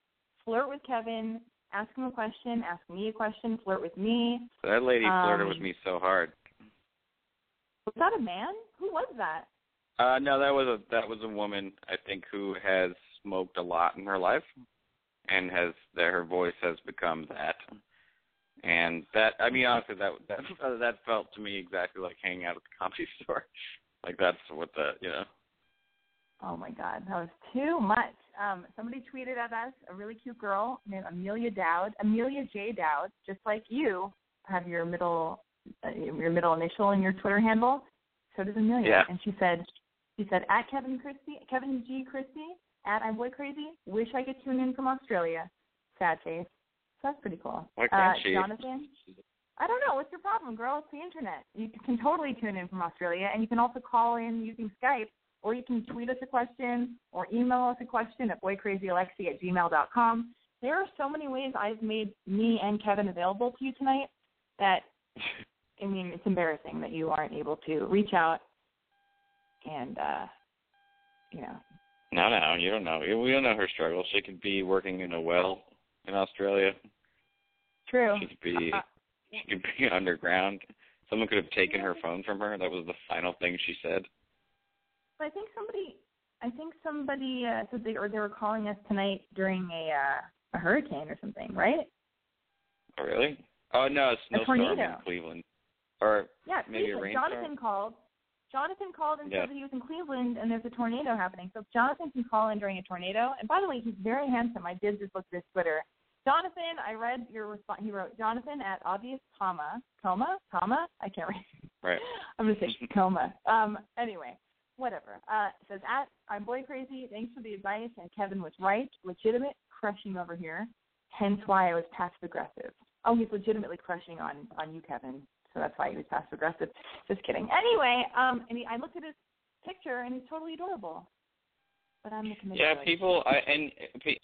flirt with Kevin, ask him a question, ask me a question, flirt with me. That lady flirted with Um, me so hard. Was that a man? Who was that? Uh, no, that was a that was a woman I think who has smoked a lot in her life, and has that her voice has become that, and that I mean honestly that that <laughs> that felt to me exactly like hanging out at the comedy <laughs> store, like that's what the you know. Oh my God, that was too much. Um, somebody tweeted at us, a really cute girl named Amelia Dowd, Amelia J. Dowd, just like you have your middle, uh, your middle initial in your Twitter handle. So does Amelia, Yeah. and she said, she said at Kevin Christy, Kevin G Christy, at I'm Boy Crazy. Wish I could tune in from Australia. Sad face. So that's pretty cool. Why can't uh, she? Jonathan. I don't know. What's your problem, girl? It's the internet. You can totally tune in from Australia, and you can also call in using Skype, or you can tweet us a question or email us a question at boycrazyalexi at gmail.com. There are so many ways I've made me and Kevin available to you tonight that, I mean, it's embarrassing that you aren't able to reach out and, uh, you know, No, no, you don't know. We don't know her struggle. She could be working in a well in Australia. true. She could be Uh, <laughs> she could be underground. Someone could have taken her phone from her. That was the final thing she said. But I think somebody, I think somebody uh, said they or they were calling us tonight during a uh, a hurricane or something, right? Oh, really? Oh no, a snowstorm in. Cleveland. Or Yeah, maybe a rainstorm. Jonathan called. Jonathan called and Yeah. said that he was in Cleveland and there's a tornado happening. So Jonathan can call in during a tornado. And by the way, he's very handsome. I did just look at his Twitter. Jonathan, I read your response. He wrote Jonathan at obvious comma coma comma. I can't read. Right. <laughs> I'm gonna say coma. Um. Anyway, whatever. Uh. it Says at I'm boy crazy. Thanks for the advice. And Kevin was right. Legitimate crushing over here. Hence why I was passive aggressive. Oh, he's legitimately crushing on on you, Kevin. So that's why he was passive aggressive. Just kidding. Anyway, um, and he, I looked at his picture and he's totally adorable. But I'm the committee. Yeah, people, I, and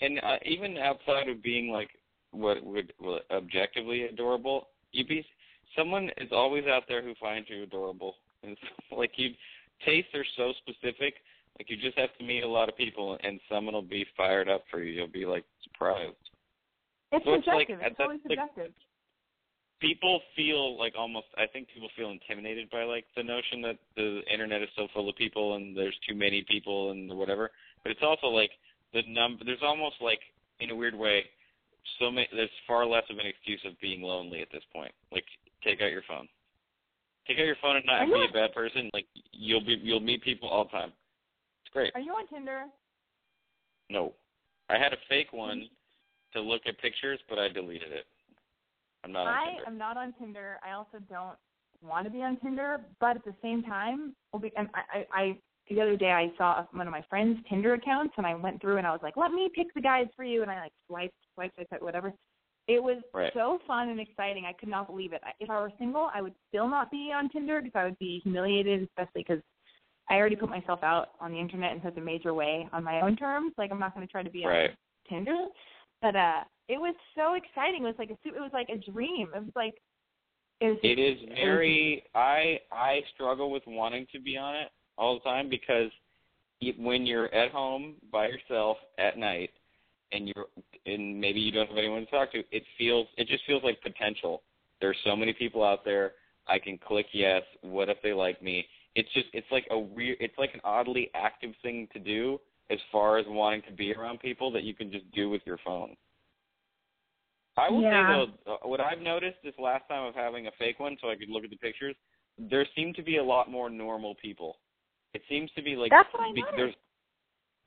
and uh, even outside of being like what would what, objectively adorable, you be someone is always out there who finds you adorable. And it's <laughs> like you tastes are so specific. Like you just have to meet a lot of people, and someone will be fired up for you. You'll be like surprised. It's So it's like- subjective. it's like- subjective. People feel like almost I think people feel intimidated by like the notion that the internet is so full of people and there's too many people and whatever. But it's also like the number there's almost like in a weird way so many there's far less of an excuse of being lonely at this point. Like take out your phone. Take out your phone and not be a bad person. Like you'll be you'll meet people all the time. It's great. Are you on Tinder? No. I had a fake one mm-hmm. to look at pictures, but I deleted it. I'm not I am not on Tinder. I also don't want to be on Tinder, but at the same time, well, be- and I, I, I the other day I saw one of my friends' Tinder accounts, and I went through and I was like, "Let me pick the guys for you," and I like swiped, swiped, swiped, whatever. It was Right. so fun and exciting. I could not believe it. If I were single, I would still not be on Tinder because I would be humiliated, especially because I already put myself out on the internet in such a major way on my own terms. Like I'm not going to try to be Right. on Tinder, but uh, it was so exciting. It was like a it was like a dream. It was like it was. It is it was- very. I I struggle with wanting to be on it all the time because when you're at home by yourself at night and you're and maybe you don't have anyone to talk to, it feels it just feels like potential. There's so many people out there. I can click yes. What if they like me? It's just it's like a weird. It's like an oddly active thing to do as far as wanting to be around people that you can just do with your phone. I will Yeah. say though, uh, what I've noticed this last time of having a fake one, so I could look at the pictures, there seem to be a lot more normal people. It seems to be like That's what I be- there's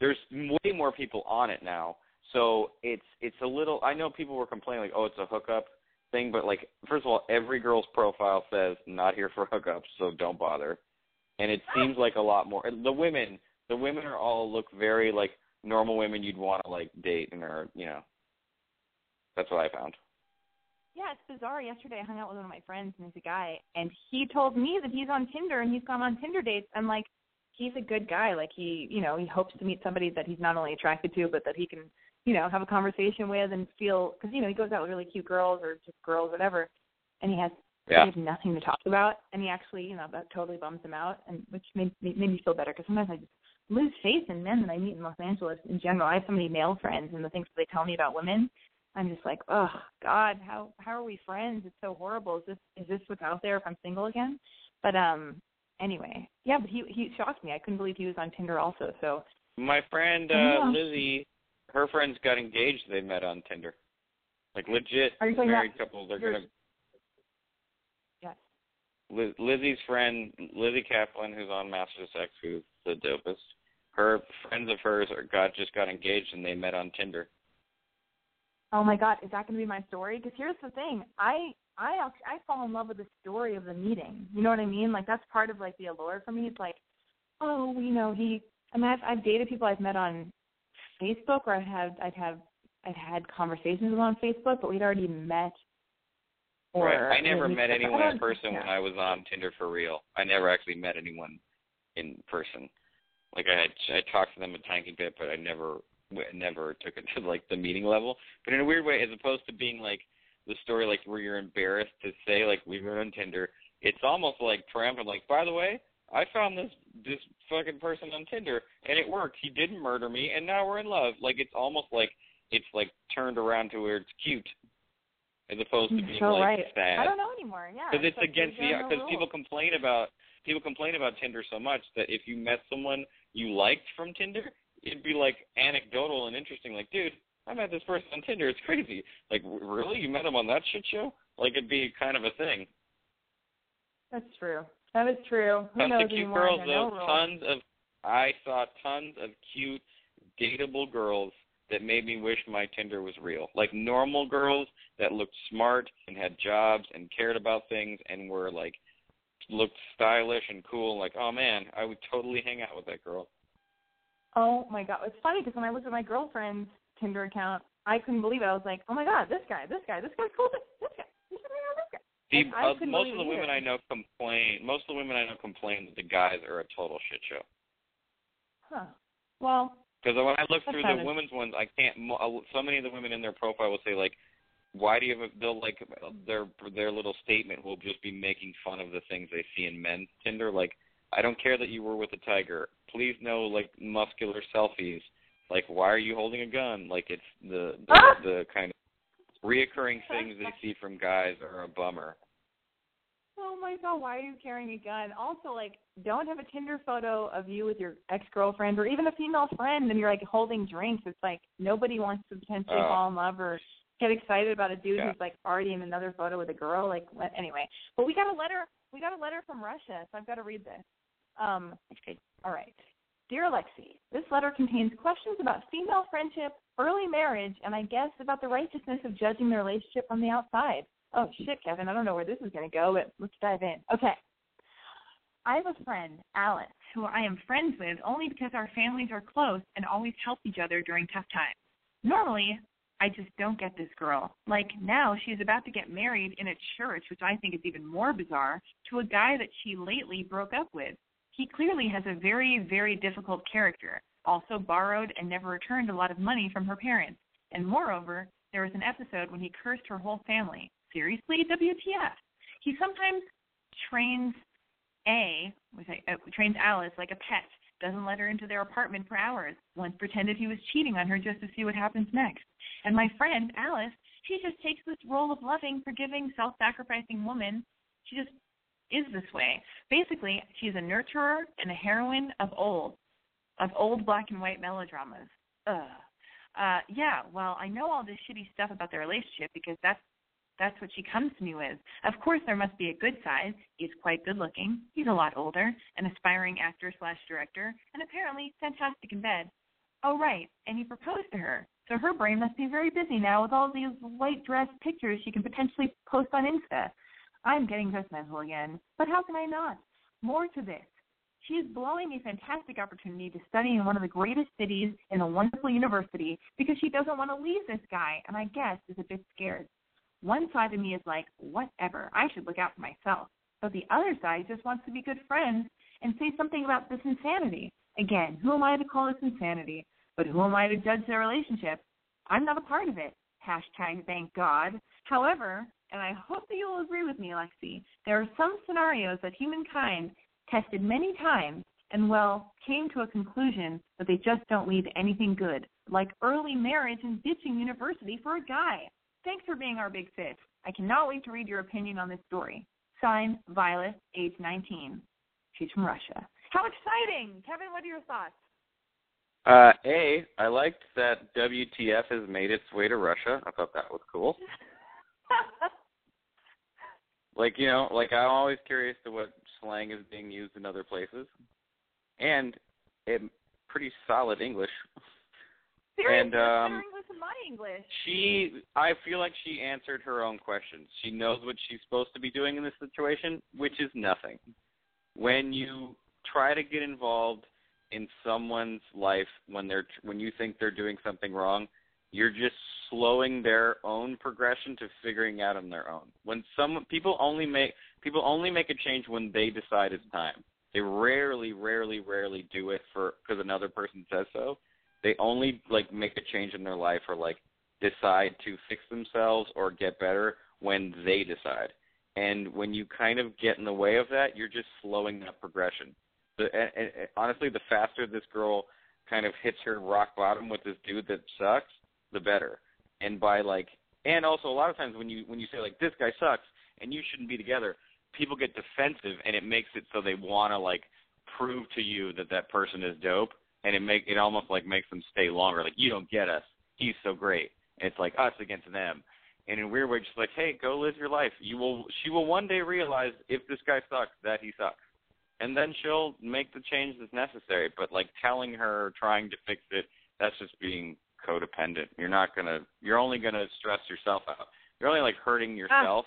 there's way more people on it now. So it's it's a little. I know people were complaining like, oh, it's a hookup thing, but like first of all, every girl's profile says not here for <laughs> hookups, so don't bother. And it seems like a lot more. The women, the women are all look very like normal women you'd want to like date and are you know. That's what I found. Yeah, it's bizarre. Yesterday, I hung out with one of my friends, and he's a guy, and he told me that he's on Tinder and he's gone on Tinder dates. And like, he's a good guy. Like he, you know, he hopes to meet somebody that he's not only attracted to, but that he can, you know, have a conversation with and feel. Because you know, he goes out with really cute girls or just girls, whatever, and he has Yeah. he has nothing to talk about. And he actually, you know, that totally bums him out, and which made made me feel better because sometimes I just lose faith in men that I meet in Los Angeles in general. I have so many male friends, and the things that they tell me about women. I'm just like, oh God, how how are we friends? It's so horrible. Is this is this what's out there if I'm single again? But um, anyway, yeah. But he he shocked me. I couldn't believe he was on Tinder also. So My friend uh. Lizzie, her friends got engaged. They met on Tinder. Like legit Are you talking married about couple. They're gonna. yes, Liz, Lizzie's friend Lizzy Caplan, who's on Master of Sex, who's the dopest. Her friends of hers are, got just got engaged and they met on Tinder. Oh my God, is that going to be my story? Because here's the thing, I I I fall in love with the story of the meeting. You know what I mean? Like that's part of like the allure for me. It's like, oh, you know, he. I mean, I've, I've dated people I've met on Facebook, or I've had I'd have I'd had conversations with on Facebook, but we'd already met. Or right. I never met anyone in person when. I was on Tinder for real. I never actually met anyone in person. Like I had, I talked to them a tiny bit, but I never, never took it to like the meeting level. But in a weird way, as opposed to being like the story like where you're embarrassed to say like we met on Tinder, it's almost like triumphant. Like by the way, I found this this fucking person on Tinder and it worked. He didn't murder me, and now we're in love. Like it's almost like it's like turned around to where it's cute, as opposed to mm, being so like right. sad I don't know anymore. Yeah, because it's like against the because people complain about people complain about Tinder so much that if you met someone you liked from Tinder, it'd be like anecdotal and interesting. Like, dude, I met this person on Tinder. It's crazy. Like, really, you met him on that shit show? Like, it'd be kind of a thing. That's true. That is true. Who Tons knows of cute girls, though. no. Tons of I saw tons of cute, dateable girls that made me wish my Tinder was real. Like normal girls that looked smart and had jobs and cared about things and were like looked stylish and cool. Like, oh man, I would totally hang out with that girl. Oh my god, it's funny because when I looked at my girlfriend's Tinder account, I couldn't believe it. I was like, oh my god, this guy, this guy, this guy's cool. This, this guy, this guy, this guy. I uh, most of the women either. I know complain. Most of the women I know complain that the guys are a total shit show. Huh. Well, Because when I look through the women's ones, I can't. mo- uh, So many of the women in their profile will say like, "Why do you have?" A, they'll like their their little statement will just be making fun of the things they see in men's Tinder. Like, I don't care that you were with a tiger. Please no like muscular selfies. Like, why are you holding a gun? Like, it's the the, Ah! the kind of reoccurring things they see from guys are a bummer. Oh my god, why are you carrying a gun? Also, like, don't have a Tinder photo of you with your ex girlfriend or even a female friend and you're like holding drinks. It's like nobody wants to potentially Oh. fall in love or get excited about a dude Yeah. who's like already in another photo with a girl. Like, what- anyway. But we got a letter. We got a letter from Russia, so I've got to read this. Um, okay. All right. Dear Alexi, this letter contains questions about female friendship, early marriage, and I guess about the righteousness of judging the relationship from the outside. Oh shit, Kevin, I don't know where this is going to go, but let's dive in. Okay. I have a friend, Alice, who I am friends with only because our families are close and always help each other during tough times. Normally, I just don't get this girl. Like now, she's about to get married in a church, which I think is even more bizarre, to a guy that she lately broke up with. He clearly has a very, very difficult character, also borrowed and never returned a lot of money from her parents. And moreover, there was an episode when he cursed her whole family. Seriously, WTF? He sometimes trains A, uh, trains Alice like a pet, doesn't let her into their apartment for hours, once pretended he was cheating on her just to see what happens next. And my friend, Alice, she just takes this role of loving, forgiving, self sacrificing woman. She just is this way. Basically, she's a nurturer and a heroine of old, of old black and white melodramas. Ugh. Uh, yeah, well, I know all this shitty stuff about their relationship because that's that's what she comes to me with. Of course, there must be a good side. He's quite good looking. He's a lot older, an aspiring actor slash director, and apparently fantastic in bed. Oh, right, and he proposed to her. So her brain must be very busy now with all these white dress pictures she can potentially post on Insta. I'm getting judgmental again, but how can I not? More to this. She is blowing a fantastic opportunity to study in one of the greatest cities in a wonderful university because she doesn't want to leave this guy, and I guess is a bit scared. One side of me is like, whatever, I should look out for myself. But the other side just wants to be good friends and say something about this insanity. Again, who am I to call this insanity? But who am I to judge their relationship? I'm not a part of it. Hashtag thank God. However, and I hope that you'll agree with me, Lexi, there are some scenarios that humankind tested many times and, well, came to a conclusion that they just don't lead to anything good, like early marriage and ditching university for a guy. Thanks for being our big sis. I cannot wait to read your opinion on this story. Signed, Violet, age 19. She's from Russia. How exciting! Kevin, what are your thoughts? Uh, A, I liked that WTF has made its way to Russia. I thought that was cool. <laughs> Like, you know, like I'm always curious to what slang is being used in other places. And it pretty solid English. Seriously, And, um, English than my English. She I feel like she answered her own questions. She knows what she's supposed to be doing in this situation, which is nothing. When you try to get involved in someone's life when they're when you think they're doing something wrong, you're just slowing their own progression to figuring out on their own. When some people only make people only make a change when they decide it's time. They rarely, rarely, rarely do it for because another person says so. They only like make a change in their life or like decide to fix themselves or get better when they decide. And when you kind of get in the way of that, you're just slowing that progression. And, and, honestly, the faster this girl kind of hits her rock bottom with this dude that sucks, the better. And by like, and also a lot of times when you when you say like this guy sucks and you shouldn't be together, people get defensive and it makes it so they want to like prove to you that that person is dope, and it make it almost like makes them stay longer. Like you don't get us, he's so great. And it's like us against them. And in a weird way, just like, hey, go live your life. You will. She will one day realize if this guy sucks, that he sucks and then she'll make the change that's necessary. But like telling her, trying to fix it, that's just being codependent. You're not gonna. You're only gonna stress yourself out. You're only like hurting ah. yourself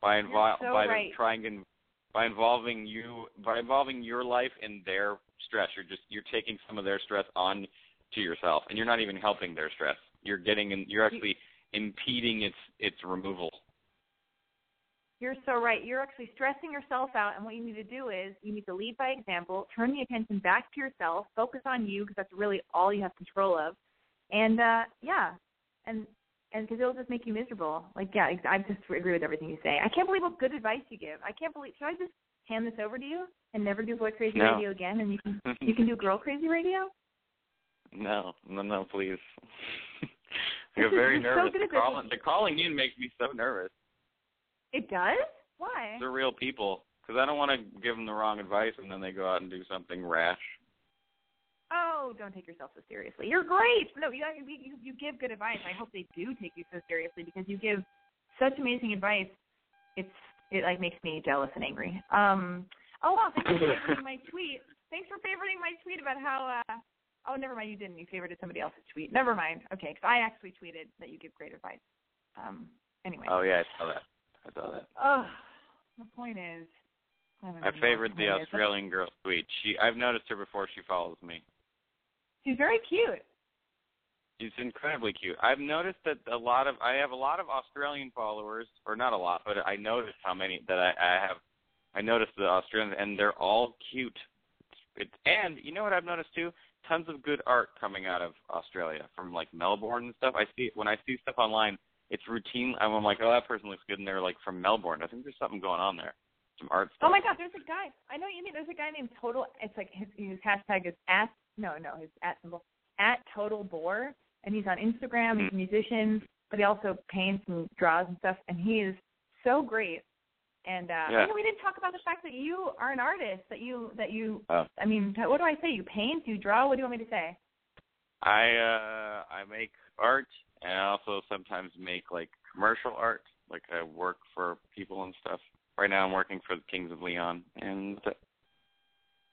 by invo- so by right. trying and by involving you by involving your life in their stress. You're just you're taking some of their stress on to yourself, and you're not even helping their stress. You're getting in. You're actually impeding its its removal. You're so right. You're actually stressing yourself out, and what you need to do is you need to lead by example, turn the attention back to yourself, focus on you because that's really all you have control of, and uh yeah, and and because it'll just make you miserable. Like yeah, I just agree with everything you say. I can't believe what good advice you give. I can't believe. Should I just hand this over to you and never do boy crazy No. radio again, and you can you can do girl crazy radio? <laughs> No, no, no, please. <laughs> I get very You're very nervous. good the, calling, the calling in makes me so nervous. It does? Why? They're real people. Because I don't want to give them the wrong advice and then they go out and do something rash. Oh, don't take yourself so seriously. You're great. No, you you you give good advice. I hope they do take you so seriously because you give such amazing advice. It's it like makes me jealous and angry. Um. Oh wow! Thanks for <laughs> favoriting my tweet. Thanks for favoriting my tweet about how. uh Oh, never mind. You didn't. You favorited somebody else's tweet. Never mind. Okay, because I actually tweeted that you give great advice. Um. Anyway. Oh, yeah, I saw that. I saw that. Oh, the point is. I, I favored the. Australian girl tweet. She, I've noticed her before she follows me. She's very cute. She's incredibly cute. I've noticed that a lot of I have a lot of Australian followers, or not a lot, but I noticed how many that I, I have. I noticed the Australians, and they're all cute. It's, and you know what I've noticed too? Tons of good art coming out of Australia, from like Melbourne and stuff. I see when I see stuff online, it's routine. I'm like, oh, that person looks good, and they're like from Melbourne. I think there's something going on there. Some art stuff. Oh my God, there's a guy. I know what you mean. There's a guy named Total. It's like his, his hashtag is at no no his at symbol at Total Bore, and he's on Instagram. He's a musician, but he also paints and draws and stuff. And he is so great. And uh, Yeah. I know we didn't talk about the fact that you are an artist. That you that you. Oh. I mean, what do I say? You paint, you draw. What do you want me to say? I uh I make art and I also sometimes make like commercial art. Like I work for people and stuff. Right now I'm working for the Kings of Leon and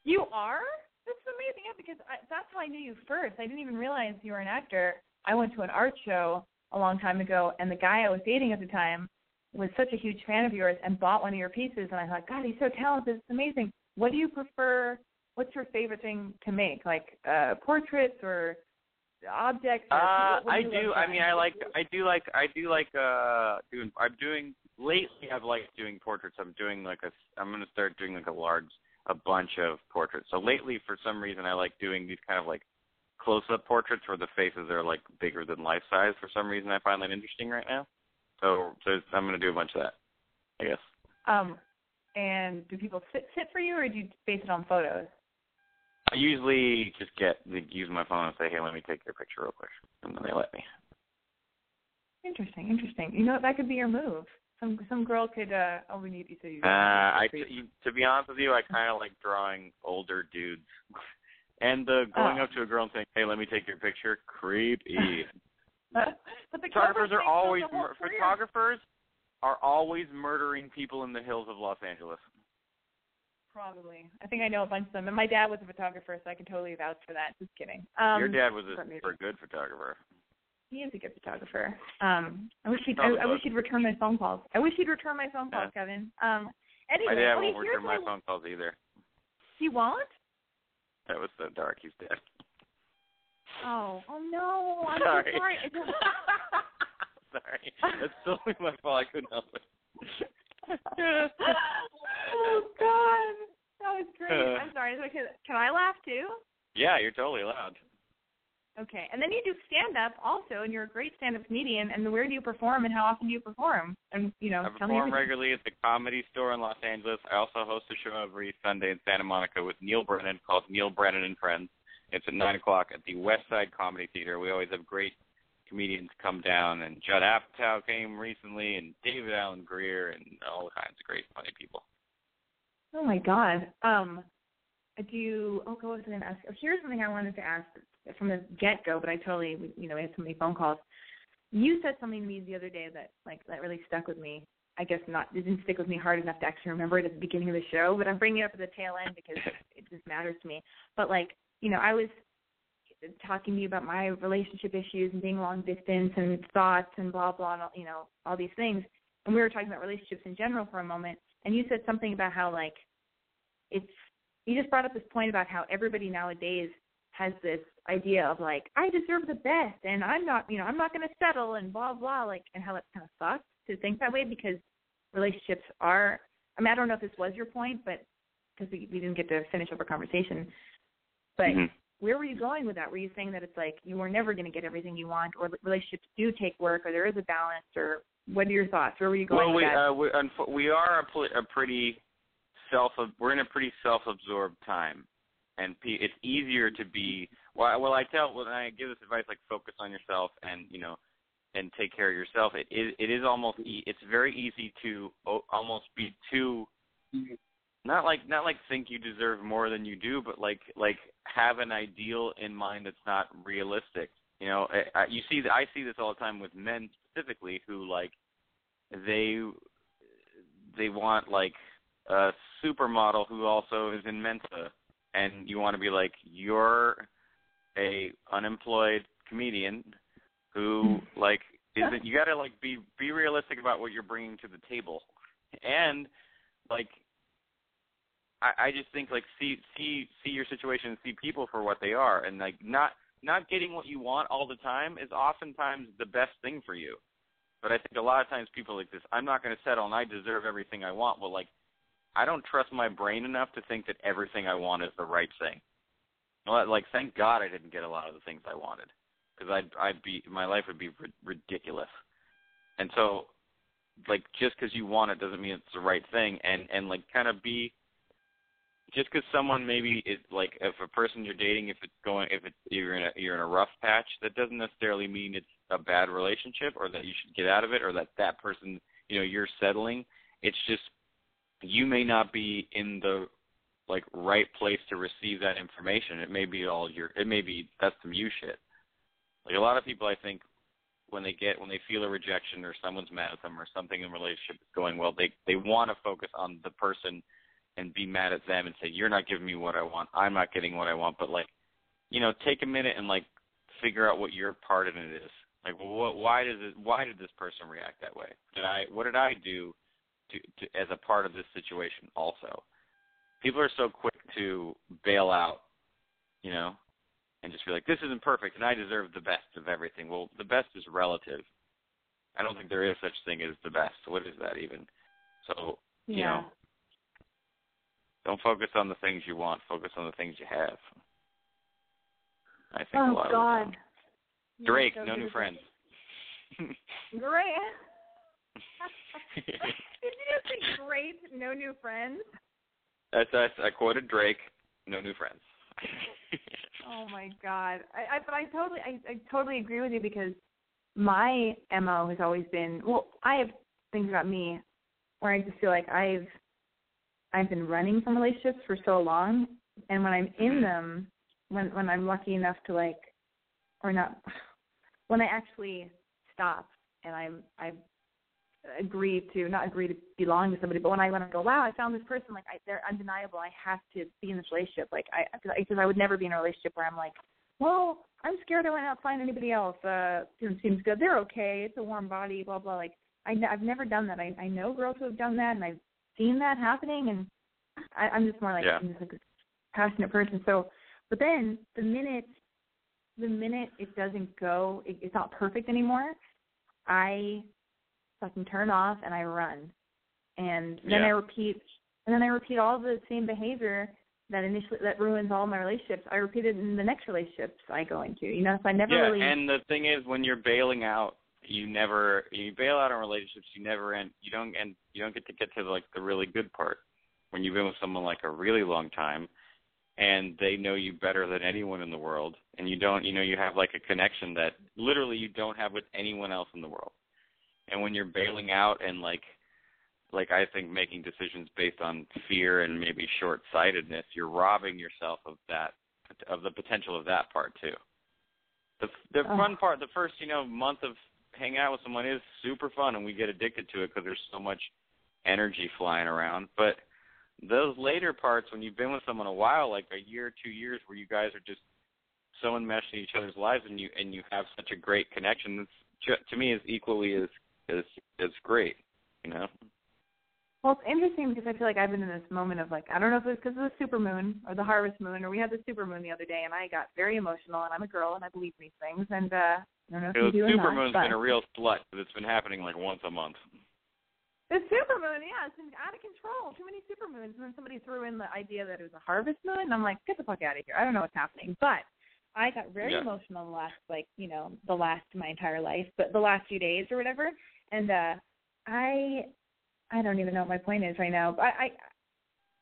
You are? That's amazing. Yeah, because I, that's how I knew you first. I didn't even realize you were an actor. I went to an art show a long time ago, and the guy I was dating at the time was such a huge fan of yours and bought one of your pieces. And I thought, God, he's so talented. It's amazing. What do you prefer? What's your favorite thing to make? Like uh portraits or objects? Or Uh I do. do I mean I like I do like I do like uh doing I'm doing lately I've liked doing portraits. I'm doing like a I'm gonna start doing like a large a bunch of portraits. So lately for some reason I like doing these kind of like close up portraits where the faces are like bigger than life size. For some reason I find that interesting right now. So so I'm gonna do a bunch of that. I guess. Um, and do people sit sit for you, or do you base it on photos? I usually just get use my phone and say, Hey, let me take your picture real quick and then they let me. Interesting, interesting. You know what? that could be your move. Some some girl could. uh Oh, we need you. So you. Uh, I you, to be honest with you, I kind of like drawing older dudes, <laughs> and the going Oh. up to a girl and saying, "Hey, let me take your picture." Creepy. <laughs> but the photographers are always goes mur- photographers are always murdering people in the hills of Los Angeles. Probably. I think I know a bunch of them. And my dad was a photographer, so I can totally vouch for that. Just kidding. Um, your dad was a but maybe- super good photographer. He is a good photographer. Um, I wish he'd. I, I wish he'd return my phone calls. I wish he'd return my phone calls, Yeah. Kevin. Um. anyway, my dad won't here's return my what phone calls either. He won't. That was so dark. He's dead. Oh. Oh no. I'm Sorry. so sorry. <laughs> Sorry, that's totally my fault. I couldn't help it. oh God, that was great. Uh. I'm sorry. Okay- Can I laugh too? Yeah, you're totally allowed. Okay. And then you do stand up also, and you're a great stand up comedian. And where do you perform, and how often do you perform? And you know, I tell me perform regularly at the Comedy Store in Los Angeles. I also host a show every Sunday in Santa Monica with Neal Brennan called Neal Brennan and Friends. It's at nine o'clock at the West Side Comedy Theater. We always have great comedians come down, and Judd Apatow came recently, and David Alan Grier, and all kinds of great funny people. Oh my God. Um, I do you? Oh, go ahead and ask? Oh, here's something I wanted to ask from the get go, but I totally, you know, we had so many phone calls. You said something to me the other day that like that really stuck with me. I guess not. It didn't stick with me hard enough to actually remember it at the beginning of the show, but I'm bringing it up at the tail end because <laughs> it just matters to me. But like, you know, I was talking to you about my relationship issues and being long distance and thoughts and blah blah, and all, you know, all these things. And we were talking about relationships in general for a moment, and you said something about how like it's you just brought up this point about how everybody nowadays has this idea of like I deserve the best and I'm not you know I'm not going to settle and blah blah like and how that kind of sucks to think that way because relationships are I mean I don't know if this was your point but because we, we didn't get to finish up our conversation but Mhm. where were you going with that were you saying that it's like you were never going to get everything you want or relationships do take work or there is a balance or what are your thoughts where were you going Well, with we that uh, we, we are a, pl- a pretty self. We're in a pretty self-absorbed time, and pe- it's easier to be. Well, well, I tell when I give this advice, like focus on yourself, and you know, and take care of yourself, it is it is almost e- it's very easy to o- almost be too not like not like think you deserve more than you do, but like like have an ideal in mind that's not realistic. You know, I, I, you see I see this all the time with men specifically who like they they want like a supermodel who also is in Mensa, and you want to be like you're a unemployed comedian who mm-hmm. like isn't you got to like be be realistic about what you're bringing to the table, and like I I just think like see see see your situation and see people for what they are, and like not not getting what you want all the time is oftentimes the best thing for you. But I think a lot of times people like this, I'm not going to settle and I deserve everything I want. Well, like, I don't trust my brain enough to think that everything I want is the right thing. Like, thank God I didn't get a lot of the things I wanted because I'd, I'd be, my life would be ri- ridiculous. And so, like, just because you want it doesn't mean it's the right thing. And, and like, kind of be, just because someone maybe is like if a person you're dating if it's going if it's you're in a you're in a rough patch that doesn't necessarily mean it's a bad relationship or that you should get out of it or that that person you know you're settling it's just you may not be in the like right place to receive that information it may be all your it may be that's some you shit like a lot of people i think when they get when they feel a rejection or someone's mad at them or something in relationship is going well they they want to focus on the person and be mad at them and say you're not giving me what I want. I'm not getting what I want. But like, you know, take a minute and like figure out what your part in it is. Like, what, why does it? Why did this person react that way? Did I? What did I do to, to as a part of this situation? Also, people are so quick to bail out, you know, and just be like, this isn't perfect, and I deserve the best of everything. Well, the best is relative. I don't think there is such thing as the best. What is that even? So, you Yeah. know, don't focus on the things you want. Focus on the things you have. I think a Oh lot God. of the time. Drake, so no new friends. <laughs> Great. Did you just say great? No new friends. That's us. I quoted Drake. No new friends. Oh my God. I, I but I totally I, I totally agree with you because my mo has always been well I have things about me where I just feel like I've I've been running from relationships for so long and when I'm in mm-hmm. them when when I'm lucky enough to like or not <sighs> when I actually stop and I'm I've agreed to not agree to belong to somebody, but when I when I go, wow, I found this person, like I, they're undeniable. I have to be in this relationship. Like I because I, would never be in a relationship where I'm like, well, I'm scared I went out find anybody else. Uh, seems seems good. They're okay. It's a warm body. Blah blah. Like I I've never done that. I I know girls who have done that, and I've seen that happening, and I, I'm just more like Yeah. I'm just like a passionate person. So, but then the minute the minute it doesn't go, it, it's not perfect anymore. I fucking turn off and I run, and then Yeah. I repeat, and then I repeat all the same behavior that initially that ruins all my relationships. I repeat it in the next relationships I go into. You know, so I never yeah, really. and the thing is, when you're bailing out, you never you bail out on relationships. You never end. You don't end. You don't get to get to like the really good part when you've been with someone like a really long time, and they know you better than anyone in the world, and you don't. You know, you have like a connection that literally you don't have with anyone else in the world. And when you're bailing out and like like I think making decisions based on fear and maybe short-sightedness, you're robbing yourself of that of the potential of that part too. The the Oh. fun part, the first you know month of hanging out with someone is super fun, and we get addicted to it because there's so much energy flying around. But those later parts, when you've been with someone a while, like a year, two years, where you guys are just so enmeshed in each other's lives, and you and you have such a great connection, ju- to me is equally as as as great. You know. Well, it's interesting because I feel like I've been in this moment of like I don't know if it's because of the super moon or the harvest moon or we had the super moon the other day and I got very emotional and I'm a girl and I believe these things and uh I don't know if you do or not, supermoon's but been a real slut, but it's been happening like once a month. the super moon, yeah, it's been out of control. Too many super moons, and then somebody threw in the idea that it was a harvest moon, and I'm like, get the fuck out of here. I don't know what's happening, but I got very Yeah. emotional the last like you know the last my entire life, but the last few days or whatever, and uh I I don't even know what my point is right now. But I,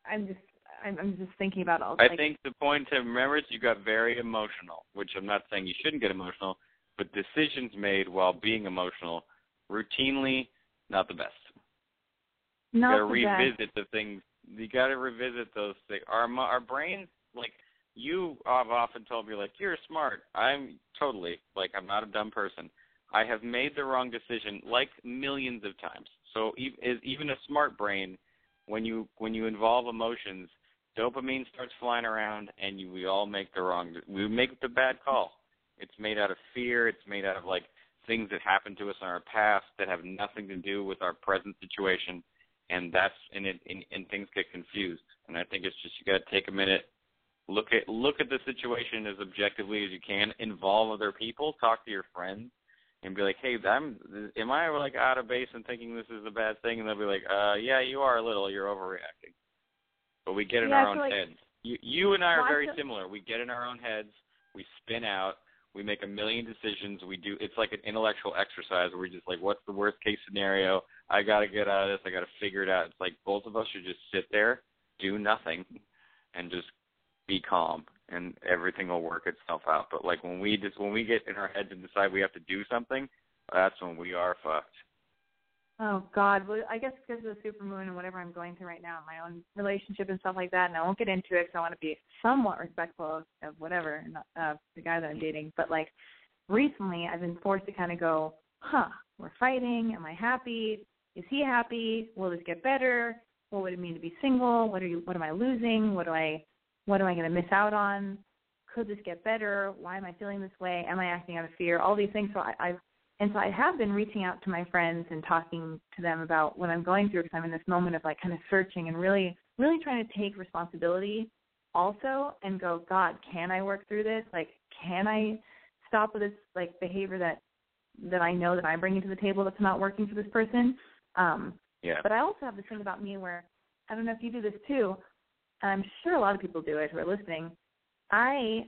I I'm just I'm, I'm just thinking about all. I like, think the point to remember is you got very emotional, which I'm not saying you shouldn't get emotional, but decisions made while being emotional, routinely not the best. Not You gotta the best. revisit the things. You gotta revisit those things. Our our brains, like you have often told me, like you're smart. I'm totally like I'm not a dumb person. I have made the wrong decision like millions of times. So even a smart brain, when you when you involve emotions, dopamine starts flying around, and you, we all make the wrong. We make the bad call. It's made out of fear. It's made out of like things that happened to us in our past that have nothing to do with our present situation, and that's and it and, and things get confused. And I think it's just you got to take a minute, look at look at the situation as objectively as you can, involve other people, talk to your friends, and be like, hey, I'm am I like out of base and thinking this is a bad thing? And they'll be like, uh, yeah, you are a little. You're overreacting. But we get in Yeah, our own like- heads. You you and I are very feel- similar. We get in our own heads. We spin out. We make a million decisions. We do. It's like an intellectual exercise where we're just like, what's the worst case scenario? I got to get out of this. I got to figure it out. It's like both of us should just sit there, do nothing, and just be calm, and everything will work itself out. But like when we just when we get in our heads and decide we have to do something, that's when we are fucked. Oh God, well, I guess because of the supermoon and whatever I'm going through right now, my own relationship and stuff like that, and I won't get into it because I want to be somewhat respectful of, of whatever uh, the guy that I'm dating. But like recently, I've been forced to kind of go, huh, we're fighting. Am I happy? Is he happy? Will this get better? What would it mean to be single? What are you? What am I losing? What do I? What am I going to miss out on? Could this get better? Why am I feeling this way? Am I acting out of fear? All these things. So I, I've and so I have been reaching out to my friends and talking to them about what I'm going through because I'm in this moment of like kind of searching and really, really trying to take responsibility also and go, God, can I work through this? Like, can I stop with this like behavior that that I know that I'm bringing to the table that's not working for this person? Um, Yeah. but I also have this thing about me where I don't know if you do this too. I'm sure a lot of people do it who are listening. I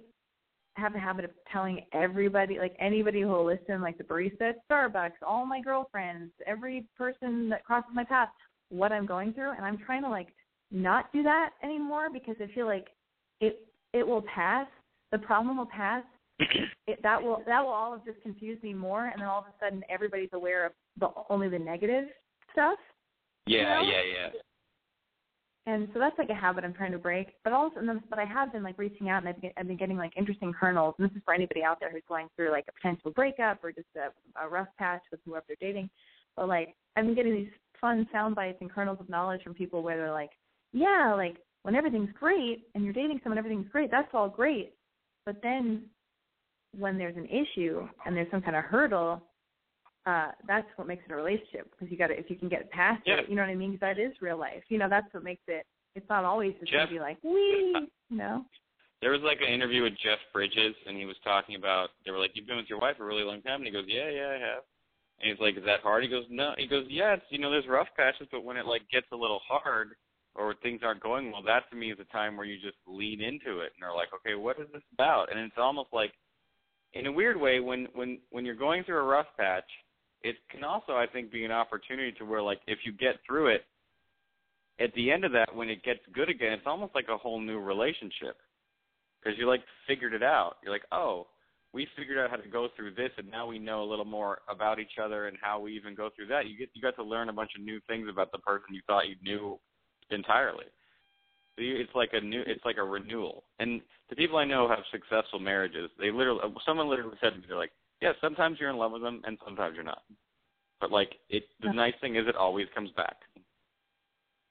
have a habit of telling everybody, like anybody who will listen, like the barista at Starbucks, all my girlfriends, every person that crosses my path, what I'm going through, and I'm trying to like not do that anymore because I feel like it it will pass. The problem will pass. It, that will that will all have just confused me more, and then all of a sudden everybody's aware of the only the negative stuff. Yeah, You know? yeah, yeah. And so that's like a habit I'm trying to break. But also, then, but I have been like reaching out, and I've been, I've been getting like interesting kernels. And this is for anybody out there who's going through like a potential breakup or just a, a rough patch with whoever they're dating. But like, I've been getting these fun sound bites and kernels of knowledge from people where they're like, yeah, like when everything's great and you're dating someone, everything's great. That's all great. But then when there's an issue and there's some kind of hurdle, uh, that's what makes it a relationship because you got to if you can get past Yeah. it, you know what I mean? Because that is real life. You know, that's what makes it. It's not always just Jeff- gonna be like we, you know. There was like an interview with Jeff Bridges, and he was talking about. They were like, "You've been with your wife for a really long time," and he goes, "Yeah, yeah, I have." And he's like, "Is that hard?" He goes, "No." He goes, "Yeah, it's you know, there's rough patches, but when it like gets a little hard or things aren't going well, that to me is a time where you just lean into it and are like, okay, what is this about? And it's almost like, in a weird way, when when when you're going through a rough patch, it can also, I think, be an opportunity to where like if you get through it, at the end of that, when it gets good again, it's almost like a whole new relationship because you like figured it out. You're like, oh, we figured out how to go through this, and now we know a little more about each other and how we even go through that. You get you got to learn a bunch of new things about the person you thought you knew entirely. It's like a new, it's like a renewal. And the people I know have successful marriages. They literally, someone literally said to me, they're like, yeah, sometimes you're in love with them, and sometimes you're not. But like, it, the nice thing is, it always comes back.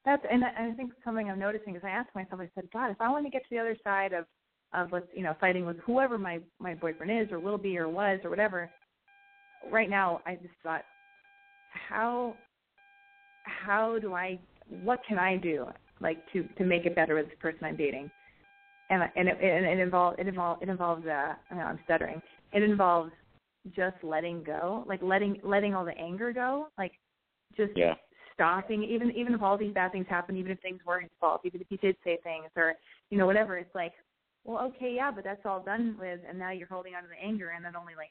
That's and I think something I'm noticing is I asked myself, I said, God, if I want to get to the other side of of let's you know fighting with whoever my my boyfriend is or will be or was or whatever, right now I just thought, how how do I what can I do like to to make it better with this person I'm dating, and and it, and it involves it involves it involves uh I know, I'm stuttering it involves just letting go like letting letting all the anger go like just Yeah. stopping even even if all these bad things happen even if things were his fault even if he did say things or you know whatever it's like well okay yeah but that's all done with and now you're holding on to the anger and that only like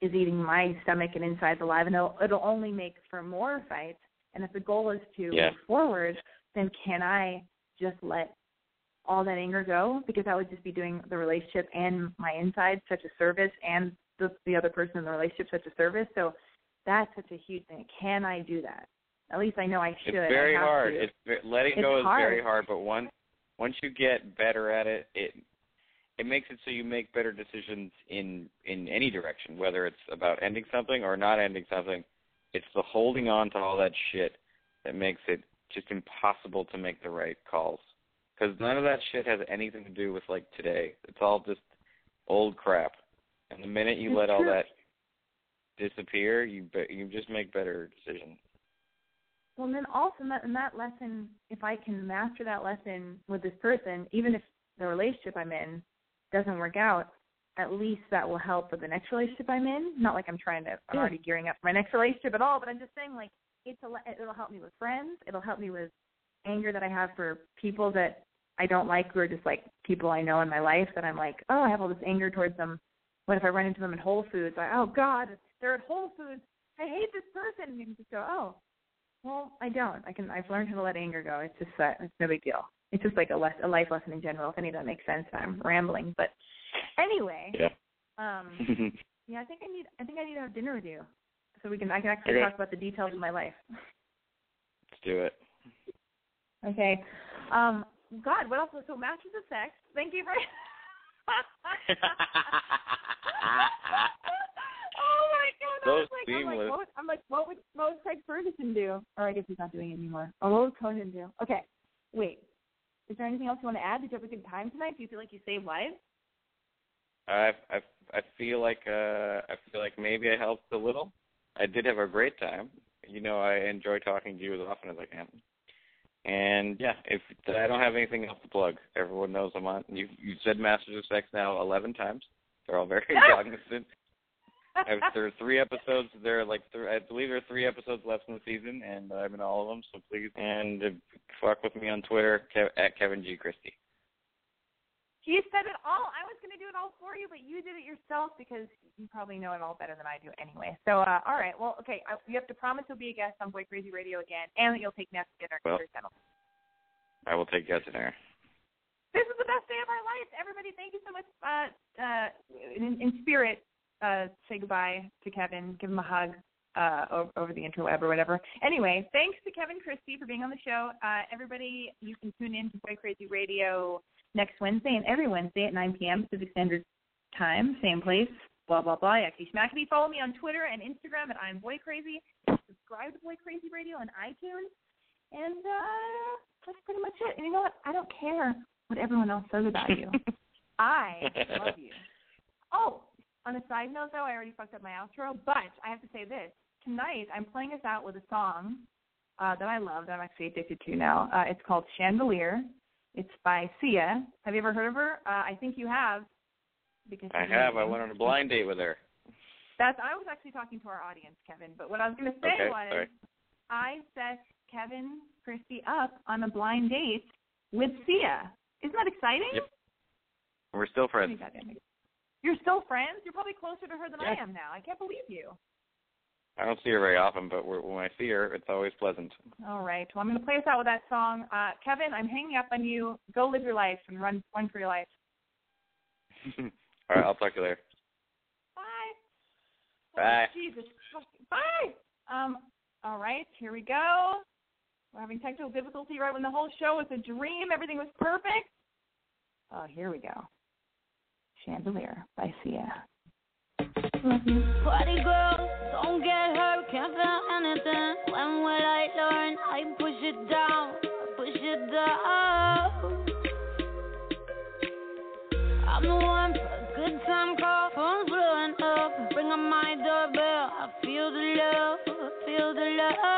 is eating my stomach and insides alive and it'll, it'll only make for more fights and if the goal is to Yeah. move forward then can i just let all that anger go because i would just be doing the relationship and my insides such a service and the the other person in the relationship such a service. So that's such a huge thing. Can I do that? At least I know I should. It's very hard. To. It's letting It's go is hard. very hard, but once once you get better at it, it it makes it so you make better decisions in in any direction, whether it's about ending something or not ending something. It's the holding on to all that shit that makes it just impossible to make the right calls. Because none of that shit has anything to do with like today. It's all just old crap. And the minute you It's let all that disappear, you be- you just make better decisions. Well, and then also in that, in that lesson, if I can master that lesson with this person, even if the relationship I'm in doesn't work out, at least that will help with the next relationship I'm in. Not like I'm trying to, I'm Yeah. already gearing up for my next relationship at all, but I'm just saying like it's a, le- it'll help me with friends. It'll help me with anger that I have for people that I don't like who are just like people I know in my life that I'm like, oh, I have all this anger towards them. What if I run into them in Whole Foods? Like, oh God, they're at Whole Foods. I hate this person. And you can just go, oh, well, I don't. I can. I've learned how to let anger go. It's just that it's no big deal. It's just like a less a life lesson in general. If any of that makes sense, I'm rambling. But anyway, Yeah. um, <laughs> yeah, I think I need. I think I need to have dinner with you, so we can. I can actually Okay. talk about the details of my life. Let's do it. Okay. Um, God, what else? So Masters of Sex. Thank you for. <laughs> <laughs> oh my God! I So was like, I'm like, what would, I'm like, what would what would Craig Ferguson do? Or I guess he's not doing it anymore. Or what would Conan do? Okay, wait. Is there anything else you want to add? Did you have a good time tonight? Do you feel like you saved lives? I I I feel like uh I feel like maybe I helped a little. I did have a great time. You know, I enjoy talking to you as often as I can. And yeah, if I don't have anything else to plug, everyone knows I'm on. You you said Masters of Sex now eleven times. They're all very <laughs> cognizant. I've, there are three episodes. There are like th- I believe there are three episodes left in the season, and I'm in all of them. So please and uh, fuck with me on Twitter Kev- at Kevin G Christy. You said it all. I was going to do it all for you, but you did it yourself because you probably know it all better than I do anyway. So, uh, all right. Well, okay. I, you have to promise you'll be a guest on Boy Crazy Radio again, and that you'll take Ness to dinner. Well. you're a gentleman. I will take to dinner. This is the best day of our life. Everybody, thank you so much. Uh, uh, in, in spirit, uh, say goodbye to Kevin. Give him a hug uh, over, over the interweb or whatever. Anyway, thanks to Kevin Christy for being on the show. Uh, everybody, you can tune in to Boy Crazy Radio next Wednesday and every Wednesday at 9 p.m. Pacific Standard Time, same place. Blah blah blah. Yakety schmackety. Follow me on Twitter and Instagram at I'm Boy Crazy. Subscribe to Boy Crazy Radio on iTunes. And uh, that's pretty much it. And you know what? I don't care what everyone else says about you. <laughs> I love you. Oh, on a side note, though, I already fucked up my outro, but I have to say this. Tonight, I'm playing us out with a song uh, that I love, that I'm actually addicted to now. Uh, it's called Chandelier. It's by Sia. Have you ever heard of her? Uh, I think you have. Because I have. I went on a blind date with her. That's. I was actually talking to our audience, Kevin. But what I was going to say Okay, was, sorry. I set Kevin Christy up on a blind date with Sia. Isn't that exciting? Yep. We're still friends. Pretty. You're still friends? You're probably closer to her than I am now. I can't believe you. I don't see her very often, but when I see her, it's always pleasant. All right. Well, I'm going to play us out with that song. Uh, Kevin, I'm hanging up on you. Go live your life and run, run for your life. <laughs> All right, I'll talk to you later. Bye. Bye. Oh, Jesus. Bye. Um. All right. Here we go. We're having technical difficulty right when the whole show was a dream. Everything was perfect. Oh, here we go. Chandelier by Sia. Party girl, don't get hurt, can't feel anything. When will I learn? I push it down, push it down. I'm the one for a good time call, phone's blowing up. Bring on my doorbell, I feel the love, I feel the love.